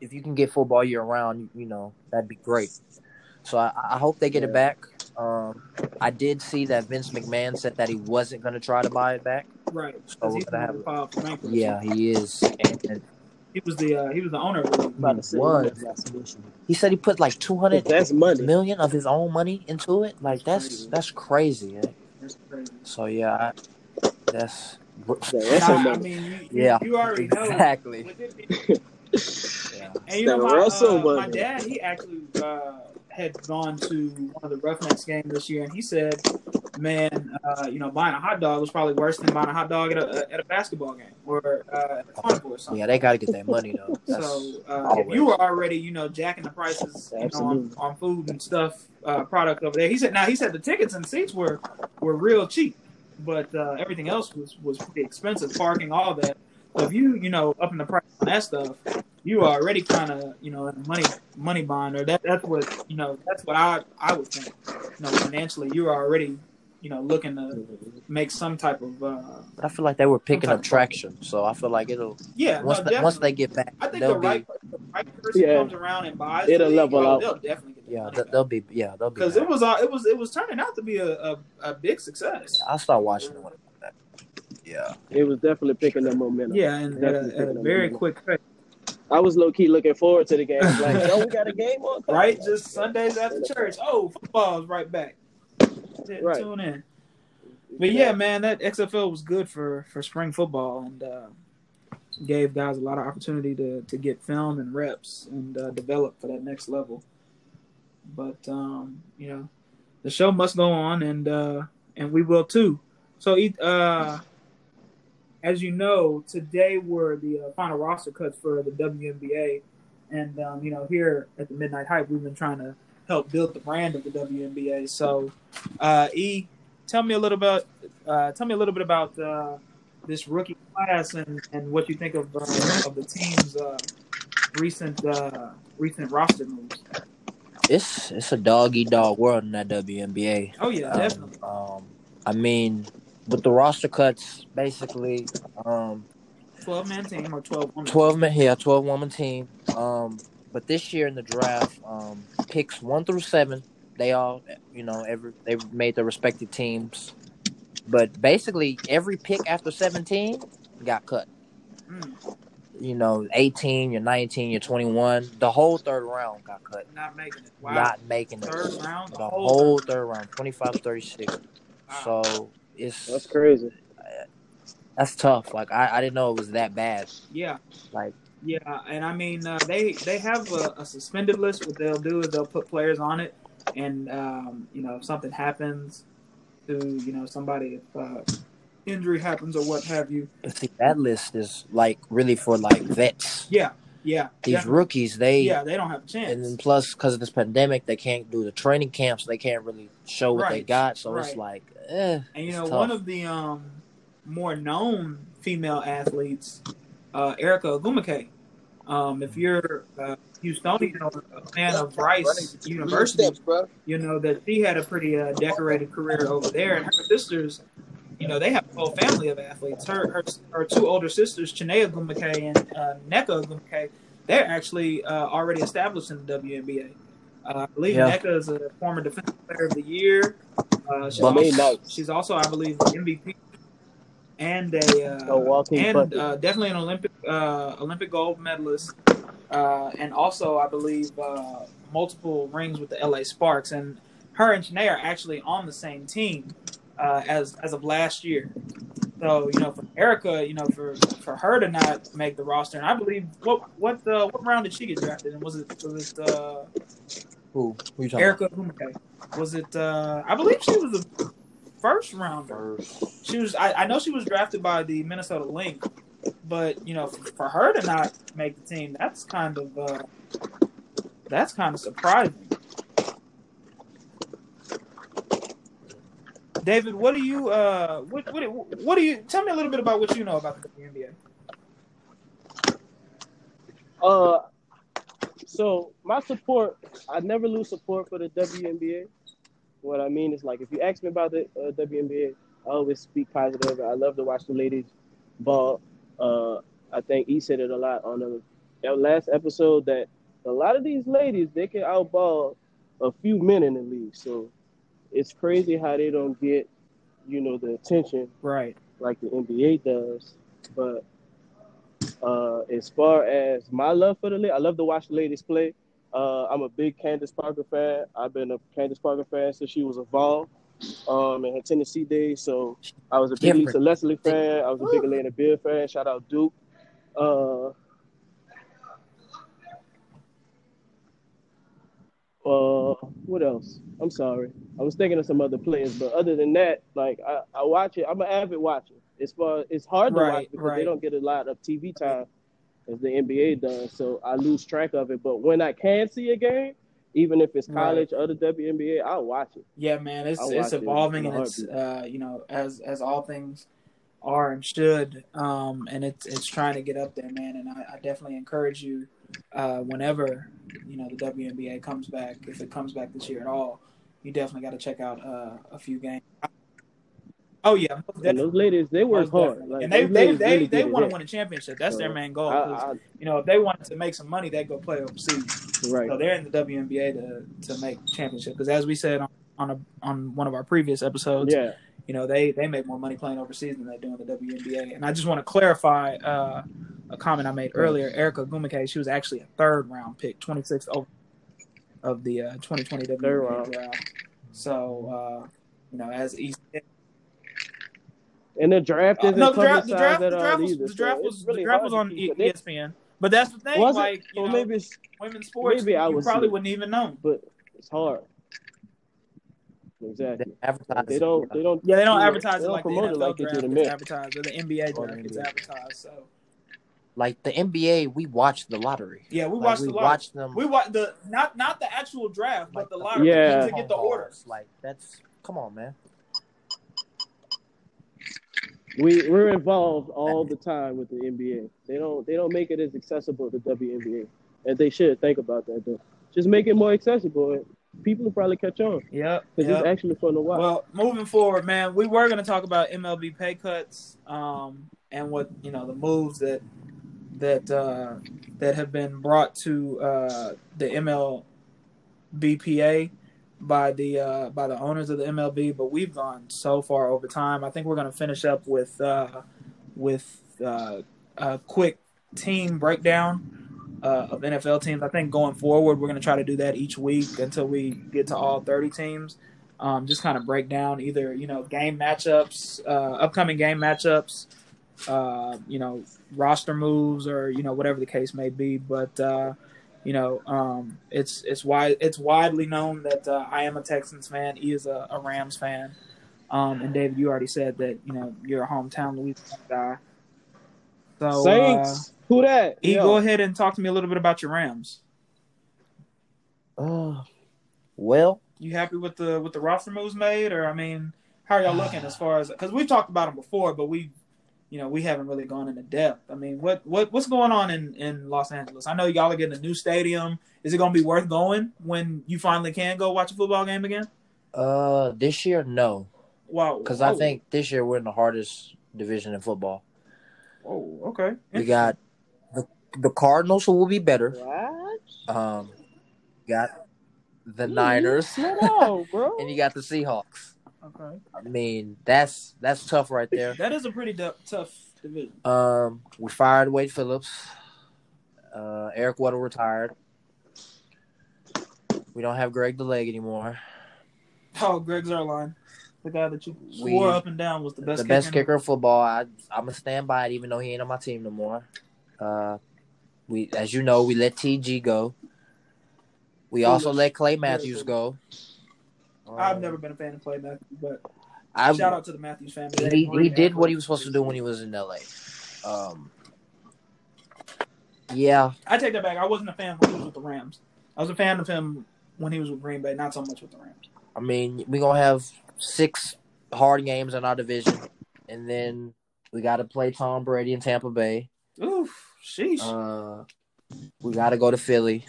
if you can get football year round, you, you know that'd be great. So I, I hope they get it back. Um, I did see that Vince McMahon said that he wasn't going to try to buy it back. Right. So we're gonna have file. Yeah, he is, and, and He was the uh, he was the owner of the league. about to say Was. that's not solution. he said he put like two hundred That's money. million of his own money into it. Like that's Crazy. that's crazy. eh? That's crazy. So yeah, I, that's Yeah, that's I, I mean, you, you, yeah, you already know. exactly. with it being- Yeah. And you know, That my, Russell uh, my dad, he actually uh, had gone to one of the Roughnecks games this year, and he said, "Man, uh, you know, buying a hot dog was probably worse than buying a hot dog at a at a basketball game or uh, at a carnival or something." Yeah, they got to get that money though. That's, So uh, if you were already, you know, jacking the prices, you know, on, on food and stuff, uh, product over there, he said. Now he said the tickets and seats were were real cheap, but uh, everything else was was pretty expensive, parking, all that. So if you, you know, up in the price on that stuff, you are already kind of, you know, in a money money bond, or that that's what you know, that's what I I would think. You know, financially, you are already, you know, looking to make some type of, uh, I feel like they were picking up traction. So I feel like it'll yeah, once no, they, once they get back, I think they'll the be right, the right person Yeah. comes around and buys. It'll the league, level out. They'll definitely get. yeah money they- back. they'll be yeah they'll be because it was uh, it was it was turning out to be a, a, a big success. I'll start watching it when it's back. Yeah, It was definitely picking up momentum. Yeah, and at a, at a very up quick pace. I was low key looking forward to the game. Like, yo, we got a game on. Right, just Sundays after church. Oh, football's right back. Didn't Right. Tune in. But yeah, man, that XFL was good for for spring football and uh, gave guys a lot of opportunity to to get film and reps and uh, develop for that next level. But um, you know, the show must go on, and uh, and we will too. So, uh, as you know, today were the uh, final roster cuts for the WNBA, and um, you know, here at the Midnight Hype, we've been trying to help build the brand of the WNBA. So, uh, E, tell me a little about, uh, tell me a little bit about uh, this rookie class and, and what you think of uh, of the team's uh, recent uh, recent roster moves. it's it's a dog eat dog world in that WNBA. Oh yeah, Um, definitely. um, I mean, with the roster cuts, basically, um, Twelve man team or twelve women. twelve man, yeah, twelve woman team. Um, but this year in the draft, um, picks one through seven, they all, you know, every they made their respective teams. But basically, every pick after seventeen got cut. Mm, You know, eighteen, you're nineteen, you're twenty-one. The whole third round got cut. not making it. Wow. Not making it. Third round. The whole third round, 25 36. Wow. So it's That's crazy. that's tough. Like I, I didn't know it was that bad. Yeah. Like Yeah, and I mean uh, they they have a, a suspended list. What they'll do is they'll put players on it, and um, you know if something happens to you know somebody if uh, injury happens or what have you. but see that list is like really for like vets. Yeah, yeah, These definitely. rookies, they yeah they don't have a chance. and then plus because of this pandemic, they can't do the training camps. They can't really show what they got. So it's like, eh. And you know, It's one of the um, more known female athletes, uh, Erica Ogwumike. Um, if you're uh, Houstonian or a fan of Rice University, you know that she had a pretty uh, decorated career over there, and her sisters, you know, they have a whole family of athletes. Her her, her two older sisters, Chiney Ogwumike and uh, Nneka they're actually uh, already established in the WNBA. Uh, I believe Yeah. Nneka is a former Defensive Player of the Year. Uh, she's, also, Nice. she's also, I believe, the MVP and a uh, A walking and uh, definitely an Olympic uh, Olympic gold medalist, uh, and also I believe uh, multiple rings with the LA Sparks. And her and Shanae are actually on the same team uh, as as of last year. So you know, for Erica, you know, for for her to not make the roster, and I believe what what uh, what round did she get drafted? And was it was it uh, Who? Who you talking Erica Ogwumike? Was it? Uh, I believe she was a first rounder. First. She was. I, I know she was drafted by the Minnesota Lynx, but you know, for, for her to not make the team, that's kind of uh, that's kind of surprising. David, what do you uh what what what do you tell me a little bit about what you know about the WNBA? Uh, so my support, I never lose support for the WNBA. What I mean is like, if you ask me about the uh, WNBA, I always speak positive. I love to watch the ladies ball. Uh, I think he said it a lot on the that last episode that a lot of these ladies they can outball a few men in the league. So it's crazy how they don't get, you know, the attention Right. like the NBA does. But uh, as far as my love for the league, I love to watch the ladies play. Uh, I'm a big Candace Parker fan. I've been a Candace Parker fan since she was a um, in her Tennessee days. So I was a big Different. Lisa Leslie fan. I was a big Alana Beard fan. Shout out Duke. Uh, uh, what else? I'm sorry. I was thinking of some other players, but other than that, like I, I watch it. I'm an avid watcher. As far it's hard to Right, watch because right. they don't get a lot of TV time as the NBA does, so I lose track of it. But when I can see a game, even if it's Right. college or the WNBA, I'll watch it. Yeah, man, it's it's watch it evolving and it's uh, you know as as all things are and should, um, and it's it's trying to get up there, man. And I, I definitely encourage you uh, whenever you know the WNBA comes back, if it comes back this year at all, you definitely got to check out uh, a few games. Oh yeah, most And those ladies, they work hard. Like, and they they they, really they want to win a championship. That's their main goal. I, I, you know, if they wanted to make some money, they go play overseas. right. So they're in the WNBA to to make championship because as we said on on, a, on one of our previous episodes, Yeah. you know they they make more money playing overseas than they do in the WNBA. And I just want to clarify uh, a comment I made earlier. Erica Ogwumike, she was actually a third round pick, 26th over of the uh, 2020 Third WNBA round. draft. So uh, you know, as East, And the draft uh, isn't no, the draft, the publicized draft, the at all draft was either. the draft so was really the draft was on E- but ESPN. But that's the thing, Was like you Or know, maybe it's women's sports, maybe I you would probably see wouldn't even know. but it's hard. They Exactly. advertise. They don't. They don't. Yeah, they don't advertise they it don't like the NFL it like they draft do the gets men. advertised or the NBA Or draft the gets advertised. So like the NBA. We watch the lottery. yeah, we Like, watched we the lottery. watch them. We watch the not not the actual draft, but like the lottery Yeah. to get the orders. Like that's come on, man. We we're involved all the time with the NBA. They don't. They don't make it as accessible to WNBA, and they should think about that though. Just make it more accessible. People will probably catch on Yep. because yep. it's actually fun to watch. Well, moving forward, man, we were going to talk about MLB pay cuts um, and what you know the moves that that uh, that have been brought to uh, the MLBPA by the uh, by the owners of the MLB. But we've gone so far over time. I think we're going to finish up with uh, with uh, a quick team breakdown uh, of NFL teams. I think going forward, we're going to try to do that each week until we get to all 30 teams. Um, just kind of break down either you know game matchups, uh, upcoming game matchups, uh, you know roster moves, or you know whatever the case may be. But you know um, it's it's wide it's widely known that uh, I am a Texans fan. He is a, a Rams fan. Um, and David, you already said that you know you're a hometown Louisiana guy. So uh, who that? E, Yo. go ahead and talk to me a little bit about your Rams. Uh, well, You happy with the with the roster moves made, or I mean, how are y'all looking as far as because we've talked about them before, but we, you know, we haven't really gone into depth. I mean, what what what's going on in in Los Angeles? I know y'all are getting a new stadium. Is it going to be worth going when you finally can go watch a football game again? uh, this year no, Wow, because I think this year we're in the hardest division in football. Oh, okay. We got the the Cardinals, who will be better. What? Um, got the Ooh, Niners, Slow down, bro. and you got the Seahawks. Okay, I mean, that's that's tough right there. that is a pretty du- tough division. Um, we fired Wade Phillips. Uh, Eric Weddle retired. We don't have Greg the Leg anymore. Oh, Greg Zuerlein, the guy that you We- swore up and down was the best. the best kicker. kicker in football. I, I'm gonna stand by it, even though he ain't on my team no more. Uh, we, as you know, we let TG go. We also let Clay Matthews go. I've never been a fan of Clay Matthews, but I, Shout out to the Matthews family. he, he did what he was supposed to do when he was in LA. Um, yeah, I take that back. I wasn't a fan when he was with the Rams. I was a fan of him when he was with Green Bay, not so much with the Rams. I mean, we're gonna have six hard games in our division, and then we got to play Tom Brady in Tampa Bay. Oof, sheesh. Uh, we got to go to Philly,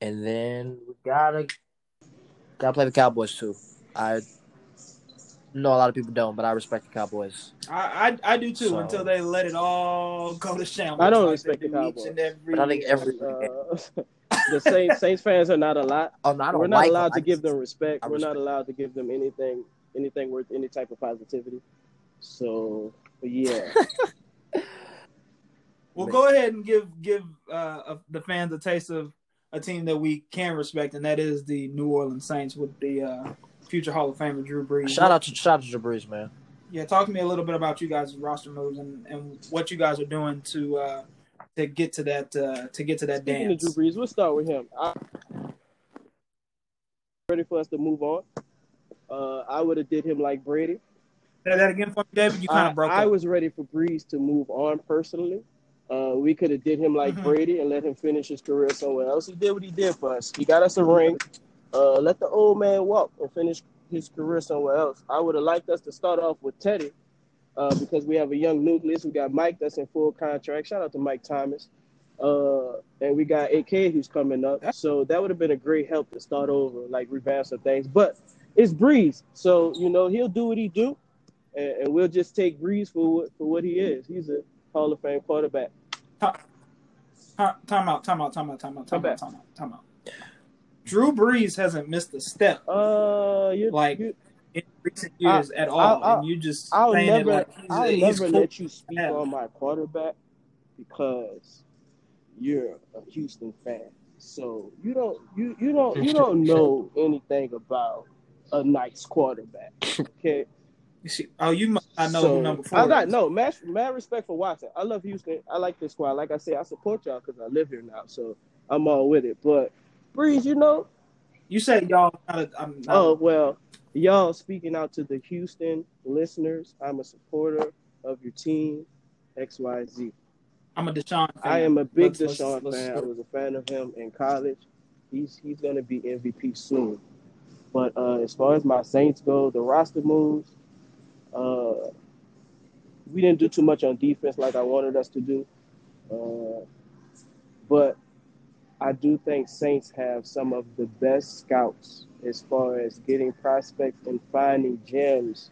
and then we gotta gotta play the Cowboys too. I know a lot of people don't, but I respect the Cowboys. I, I I do too So- until they let it all go to shambles. I don't like respect the Cowboys. and every But I think every Uh, the Saints Saints fans are not a lot. oh no, I don't We're not like allowed them. to I give just- them respect. I We're not allowed to give them anything anything worth any type of positivity. So yeah, Well, go ahead and give give uh, uh, the fans a taste of a team that we can respect, and that is the New Orleans Saints with the uh, future Hall of Famer Drew Brees. Shout out to shout out to Drew Brees, man. Yeah, talk to me a little bit about you guys' roster moves and, and what you guys are doing to uh, to get to that uh, to get to that speaking dance. of Drew Brees, we'll start with him. I, ready for us to move on. Uh, I would have did him like Brady. Say that again for me, David. You kind I, of broke I up. was ready for Brees to move on personally. Uh, we could have did him like Mhm. Brady and let him finish his career somewhere else. He did what he did for us. He got us a ring. Uh, let the old man walk and finish his career somewhere else. I would have liked us to start off with Teddy uh, because we have a young nucleus. We got Mike that's in full contract. Shout out to Mike Thomas. Uh, and we got AK who's coming up. So that would have been a great help to start over, like revamp some things. But it's Brees. So, you know, he'll do what he do and, and we'll just take Brees for what for what he is. He's a Hall of Fame quarterback. Time out, time out, time out, time out, time out, time out, time out, time out. Drew Brees hasn't missed a step Uh, you Like, you, in recent years at all, I'll- I'll- and you just I'll never, like he's, I'll he's never cool. let you speak Yeah. on my quarterback because you're a Houston fan. So you don't, you you don't, you don't know anything about a nice quarterback. Okay. Oh, you must not know So, who number four I got is. no mad, mad respect for Watson. I love Houston. I like this squad. Like I say, I support y'all because I live here now. So I'm all with it. But Brees, you know, You said y'all. Not a, I'm not, Oh well, y'all speaking out to the Houston listeners. I'm a supporter of your team, X Y Z. I'm a Deshaun. Fan. I am a big Let's- let's- Deshaun let's- fan. I was a fan of him in college. He's he's gonna be MVP soon. But uh, as far as my Saints go, the roster moves. Uh, we didn't do too much on defense like I wanted us to do. Uh, but I do think Saints have some of the best scouts as far as getting prospects and finding gems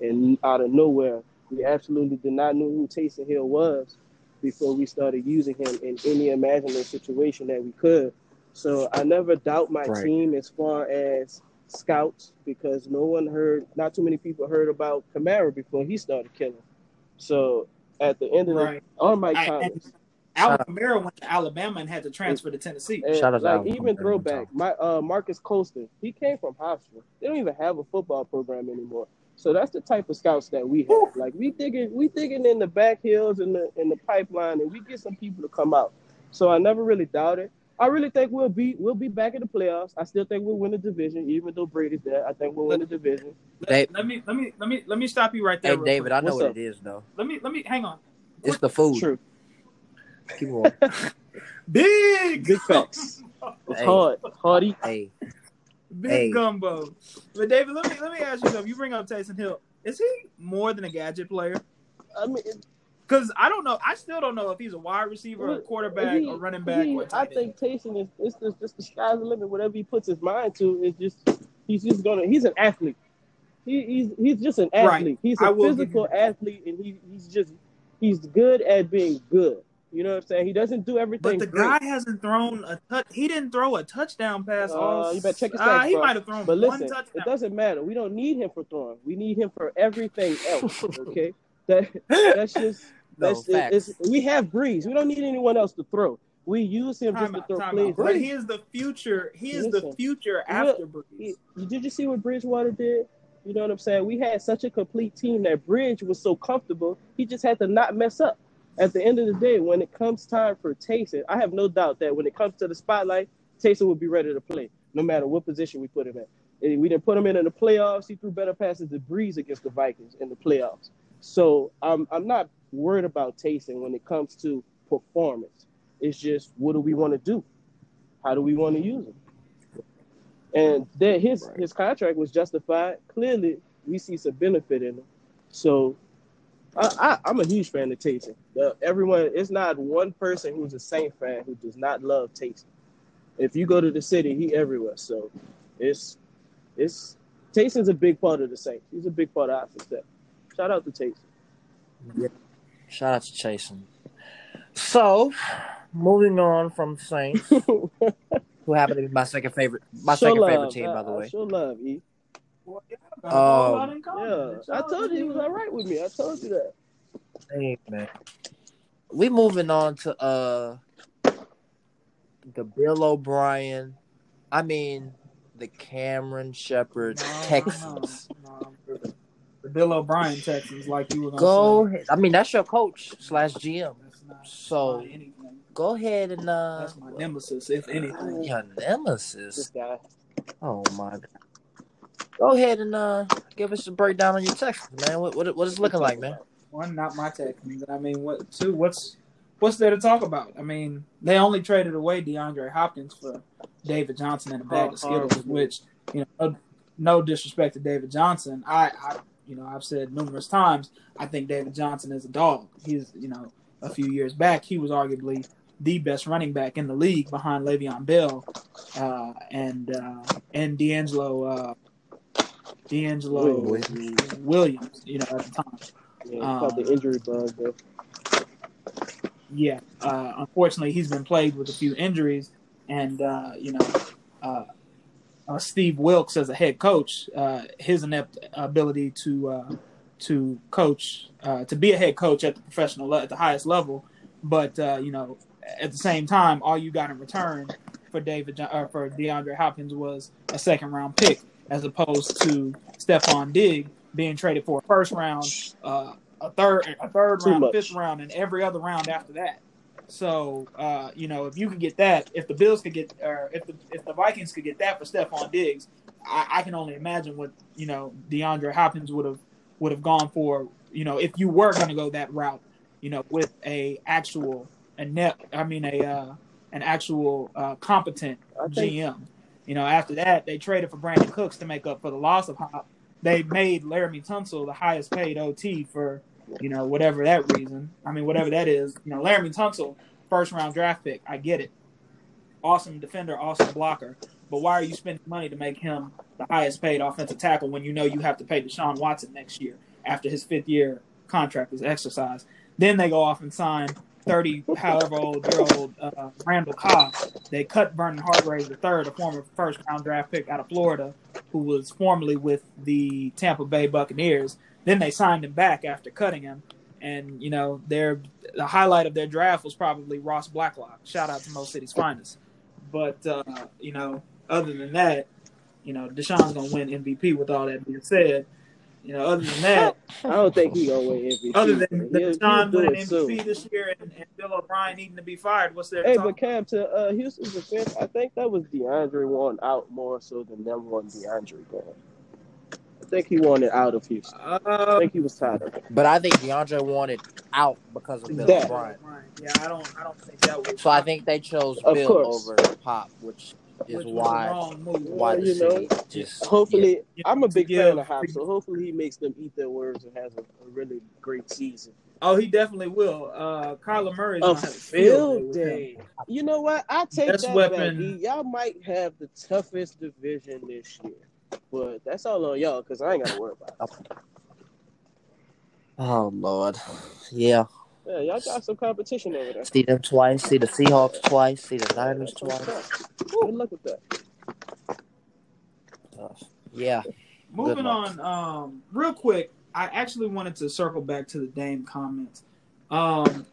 and out of nowhere. We absolutely did not know who Taysom Hill was before we started using him in any imaginable situation that we could. So I never doubt my Right. team as far as scouts because no one heard, not too many people heard about Kamara before he started killing. So at the end of Right. the, on Mike I- Thomas. and Kamara went to Alabama and had to transfer to Tennessee. And Shout out like Alvin even Kamara throwback, my uh, Marques Colston, he came from Hofstra. They don't even have a football program anymore. So that's the type of scouts that we have. Like we digging, we digging in the back hills and the in the pipeline, and we get some people to come out. So I never really doubted. I really think we'll be we'll be back in the playoffs. I still think we'll win the division, even though Brady's there. I think we'll win the division. Let, Dave- let me let me let me let me stop you right there. Hey David, quick. I know What's what up? it is though. Let me let me hang on. It's the food. True, Keep on. Big big facts. It's Hey. hard, hard hey, Big Hey. gumbo. But David, let me let me ask you something. You bring up Taysom Hill. Is he more than a gadget player? I mean, Because I don't know. I still don't know if he's a wide receiver, a quarterback, He- or running back, he- or I think Taysom is it's just, just the sky's the limit. Whatever he puts his mind to, is just he's just gonna. He's an athlete. He, he's he's just an Right. athlete. He's a physical athlete, and he, he's just he's good at being good. You know what I'm saying? He doesn't do everything. But the great. guy hasn't thrown a touch. He didn't throw a touchdown pass. Uh, all you better check his uh, stats, He bro. might have thrown But one listen, touchdown. it doesn't matter. We don't need him for throwing. We need him for everything else. Okay, that that's just no that's facts. it's, we have Brees. We don't need anyone else to throw. We use him just Time to throw plays. But Brees- he is the future. He is the Listen, future Look, after Brees. He- Did you see what Bridgewater did? You know what I'm saying? We had such a complete team that Bridge was so comfortable. He just had to not mess up. At the end of the day, when it comes time for Taysom, I have no doubt that when it comes to the spotlight, Taysom will be ready to play, no matter what position we put him in. And we didn't put him in in the playoffs. He threw better passes to Brees against the Vikings in the playoffs. So I'm I'm not worried about Taysom when it comes to performance. It's just what do we want to do? How do we want to use him? And then his Right. his contract was justified. Clearly, we see some benefit in him. So I, I, I'm a huge fan of Taysom. Everyone, it's not one person who's a Saint fan who does not love Taysom. If you go to the city, he everywhere. So it's it's Taysom's a big part of the Saints. He's a big part of our success. Shout out to Taysom. Shout out to Chasen. So, moving on from Saints, who happened to be my second favorite, my Show second love. favorite team, I- by the I way. Show love, E. Well, yeah, got a Um, lot in common. Yeah, I told you he was all right with me. I told you that. Hey man, we moving on to uh the Bill O'Brien. I mean the Cameron Shepard No, Texans. no, no. The Bill O'Brien Texans, like you were gonna Go say. ahead. I mean that's your coach slash GM. That's not So- my. Go ahead and uh That's my nemesis, if anything. your nemesis. This guy. Oh my god. Go ahead and uh give us a breakdown on your Texans, man. What what what is it looking like, man? One, not my Texans. I mean, what? Two, what's what's there to talk about? I mean, they only traded away DeAndre Hopkins for David Johnson and a bag of Skittles, Horrible. which you know, no, no disrespect to David Johnson. I, I, you know, I've said numerous times, I think David Johnson is a dog. He's, you know, a few years back, he was arguably the best running back in the league behind Le'Veon Bell uh, and uh, and D'Angelo uh, D'Angelo Williams. Williams, you know, at the time. Yeah, Um, the injury bug though. yeah, uh, unfortunately, he's been plagued with a few injuries, and uh, you know, uh, Steve Wilks as a head coach, uh, his inept ability to uh, to coach, uh, to be a head coach at the professional le- at the highest level, but uh, you know, at the same time, all you got in return for David uh, for DeAndre Hopkins was a second round pick, as opposed to Stefon Diggs being traded for a first round, uh, a third, a third Too round, much. fifth round, and every other round after that. So, uh, you know, if you could get that, if the Bills could get, or if the if the Vikings could get that for Stefon Diggs, I, I can only imagine what you know DeAndre Hopkins would have would have gone for. You know, if you were going to go that route, you know, with a actual a net, I mean a uh, an actual uh, competent think GM. You know, after that, they traded for Brandin Cooks to make up for the loss of Hop. They made Laremy Tunsil the highest paid OT for, you know, whatever that reason. I mean, whatever that is. You know, Laremy Tunsil, first round draft pick. I get it. Awesome defender, awesome blocker. But why are you spending money to make him the highest paid offensive tackle when you know you have to pay Deshaun Watson next year after his fifth year contract is exercised? Then they go off and sign 30, however old year old uh, Randall Cobb. They cut Vernon Hargreaves III, a former first round draft pick out of Florida, who was formerly with the Tampa Bay Buccaneers. Then they signed him back after cutting him. And, you know, their the highlight of their draft was probably Ross Blacklock. Shout out to Mo City's finest. But, uh, you know, other than that, you know, Deshaun's going to win MVP with all that being said. You know, other than that, I don't think he gonna win MVP. other than the Deshaun winning MVP soon. this year and, and Bill O'Brien needing to be fired, what's there Hey, but Cam, to uh, Houston's defense, I think that was DeAndre won out more so than them wanting DeAndre going. I think he wanted out of Houston. I Uh, think he was tired of it. But I think DeAndre wanted out because of Bill That- O'Brien. Yeah, I don't. I don't think that was. So I think they chose Of Bill course. over Pop, which is which was why wrong move. why the you know, just Hopefully, Yeah, I'm a big give- fan of Hop, so hopefully he makes them eat their words and has a, a really great season. Oh, he definitely will. Uh, Kyler Murray's A gonna have a field field day. with him. day. You know what? I take Best that weapon- back. Y'all might have the toughest division this year, but that's all on y'all because I ain't got to worry about it. Oh Lord. Yeah. Yeah, y'all got some competition over there. See them twice, see the Seahawks twice, see the Niners That's twice. Good luck with that. Tough. Yeah. Moving on, um, real quick. I actually wanted to circle back to the Dame comments. Um,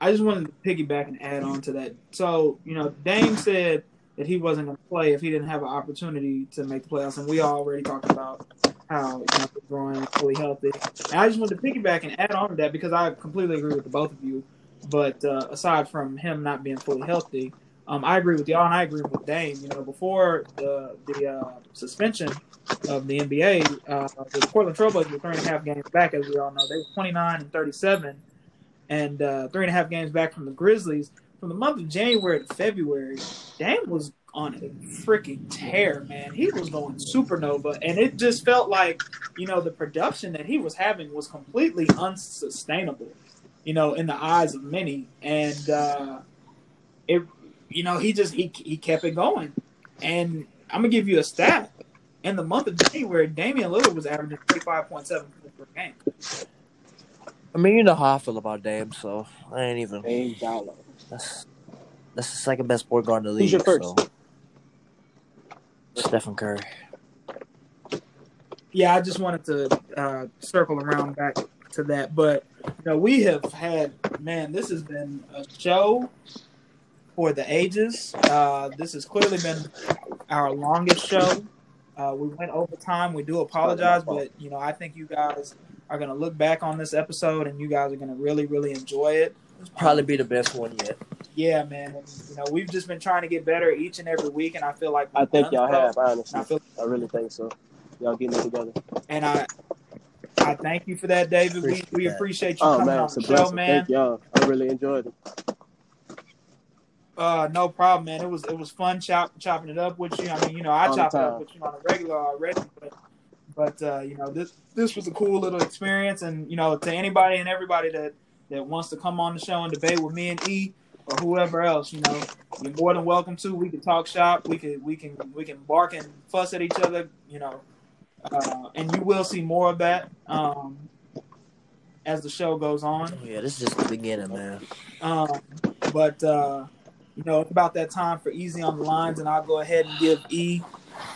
I just wanted to piggyback and add on to that. So, you know, Dame said that he wasn't going to play if he didn't have an opportunity to make the playoffs, and we already talked about how he's growing fully healthy. And I just wanted to piggyback and add on to that because I completely agree with the both of you. But uh, aside from him not being fully healthy, um, I agree with y'all, and I agree with Dame. You know, before the the uh, suspension of the NBA, uh, the Portland Trailblazers were three and a half games back, as we all know. They were 29 and 37, and uh, three and a half games back from the Grizzlies. From the month of January to February, Dame was on a freaking tear, man. He was going supernova, and it just felt like, you know, the production that he was having was completely unsustainable, you know, in the eyes of many. And uh, it, you know, he just he he kept it going. And I'm gonna give you a stat. In the month of January, Damian Lillard was averaging 35.7 per game. I mean, you know how I feel about Dame, so I ain't even. Dame Dollar. That's that's the second best point guard in the league. Who's your first? So. Stephen Curry. yeah, I just wanted to uh, circle around back to that. But you know, we have had man, this has been a show for the ages. Uh, this has clearly been our longest show. Uh, we went over time. We do apologize, but you know, I think you guys are going to look back on this episode and you guys are going to really, really enjoy it. It's Probably be the best one yet. Yeah, man. And, you know, we've just been trying to get better each and every week, and I feel like I think y'all so. have, honestly. I feel I really think so. Y'all getting it together. and I I thank you for that, David. We Appreciate we that. appreciate you Oh coming man, on it's a the show, blessing. man. Thank y'all. I really enjoyed it. Uh, no problem, man. It was it was fun chop, chopping it up with you. I mean, you know, I All chop it up with you on a regular already, but but uh, you know, this this was a cool little experience, and you know, to anybody and everybody that that wants to come on the show and debate with me and E or whoever else, you know, you're more than welcome to. We can talk shop. We can we can we can bark and fuss at each other, you know, uh, and you will see more of that um, as the show goes on. Yeah, this is just the beginning, man. Um, but uh, you know, it's about that time for Easy on the lines, and I'll go ahead and give E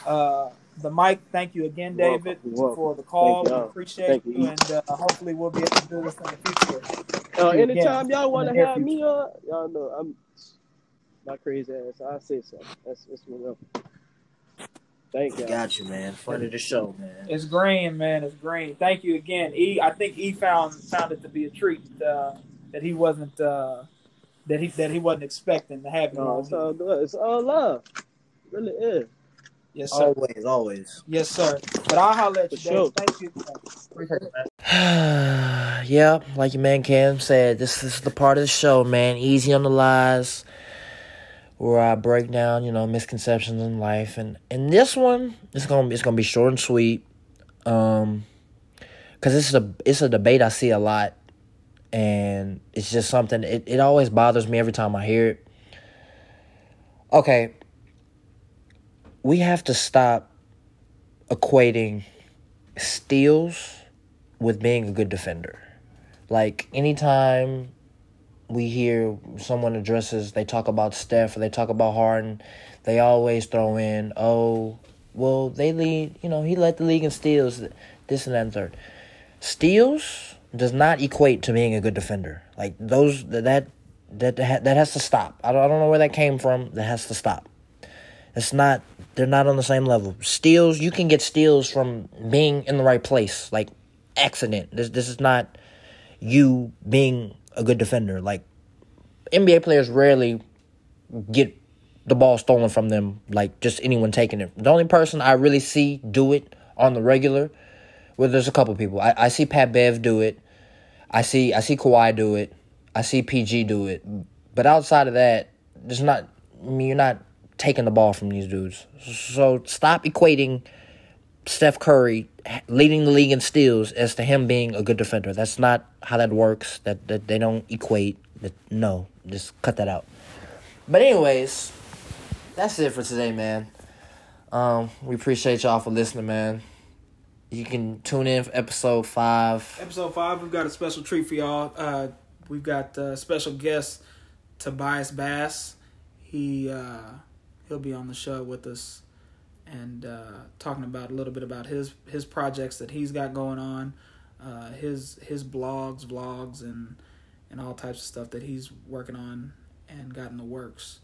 uh, the mic. Thank you again, You're David, welcome. You're welcome. for the call. Thank We y'all. appreciate Thank you, you, and uh, hopefully we'll be able to do this in the future. Uh, Yeah, anytime y'all want to the near have me on, y'all know I'm my crazy ass. I say so. That's that's what up. Thank y'all. Got you, man. Fun of the show, man. It's green, man. It's green. Thank you again, E. I think E found found it to be a treat uh, that he wasn't uh, that he that he wasn't expecting to have you No, it's all good. It's all love. It really is. Yes, sir. Always, always. Yes, sir. But I'll holler at you, For sure. Thank you. Appreciate it, man. yeah, like your man Cam said, this, this is the part of the show, man. Easy on the lies, where I break down, you know, misconceptions in life, and and this one, it's gonna be it's gonna be short and sweet, um, because it's a it's a debate I see a lot, and it's just something it it always bothers me every time I hear it. Okay, we have to stop equating steals with being a good defender. Like anytime we hear someone addresses, they talk about Steph or they talk about Harden, they always throw in, oh, well, they lead, you know, he led the league in steals, this and that and third. Steals does not equate to being a good defender. Like those, that that that that has to stop. I don't, I don't know where that came from. That has to stop. It's not. They're not on the same level. Steals. You can get steals from being in the right place, like accident. This this is not you being a good defender. Like NBA players rarely get the ball stolen from them. Like just anyone taking it. The only person I really see do it on the regular, well, there's a couple people. I, I see Pat Bev do it. I see I see Kawhi do it. I see PG do it. But outside of that, there's not. I mean, you're not taking the ball from these dudes. So stop equating Steph Curry leading the league in steals as to him being a good defender. That's not how that works. That that they don't equate. That no, just cut that out. But anyways, that's it for today, man. Um, we appreciate y'all for listening, man. You can tune in for episode five. Episode five, we've got a special treat for y'all. Uh, we've got uh, special guest Tobias Bass. He uh, he'll be on the show with us and uh, talking about a little bit about his his projects that he's got going on, uh, his his blogs, vlogs, and and all types of stuff that he's working on and got in the works.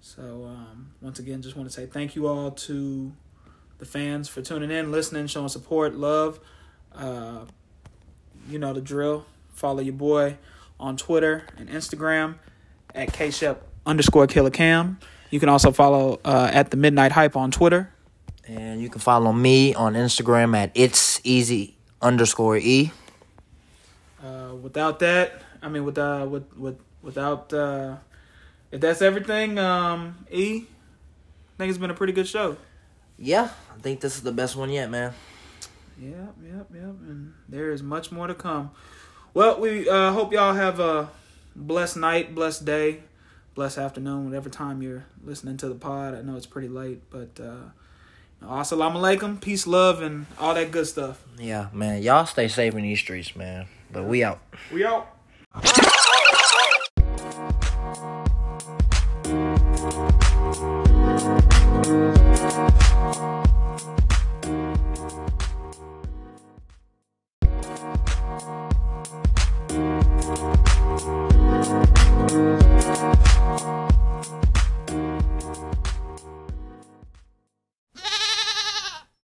So um, once again, just want to say thank you all to the fans for tuning in, listening, showing support, love. Uh, you know the drill. Follow your boy on Twitter and Instagram at KShep underscore Killer Cam. You can also follow uh, at the Midnight Hype on Twitter. And you can follow me on Instagram at it's easy underscore e. Uh, without that, I mean, with uh, with with without uh, if that's everything, um, E, I think it's been a pretty good show. Yeah, I think this is the best one yet, man. Yep, yep, yep. And there is much more to come. Well, we uh, hope y'all have a blessed night, blessed day, blessed afternoon, whatever time you're listening to the pod. I know it's pretty late, but uh, assalamu alaikum, peace, love, and all that good stuff. Yeah, man. Y'all stay safe in these streets, man. But we out. We out.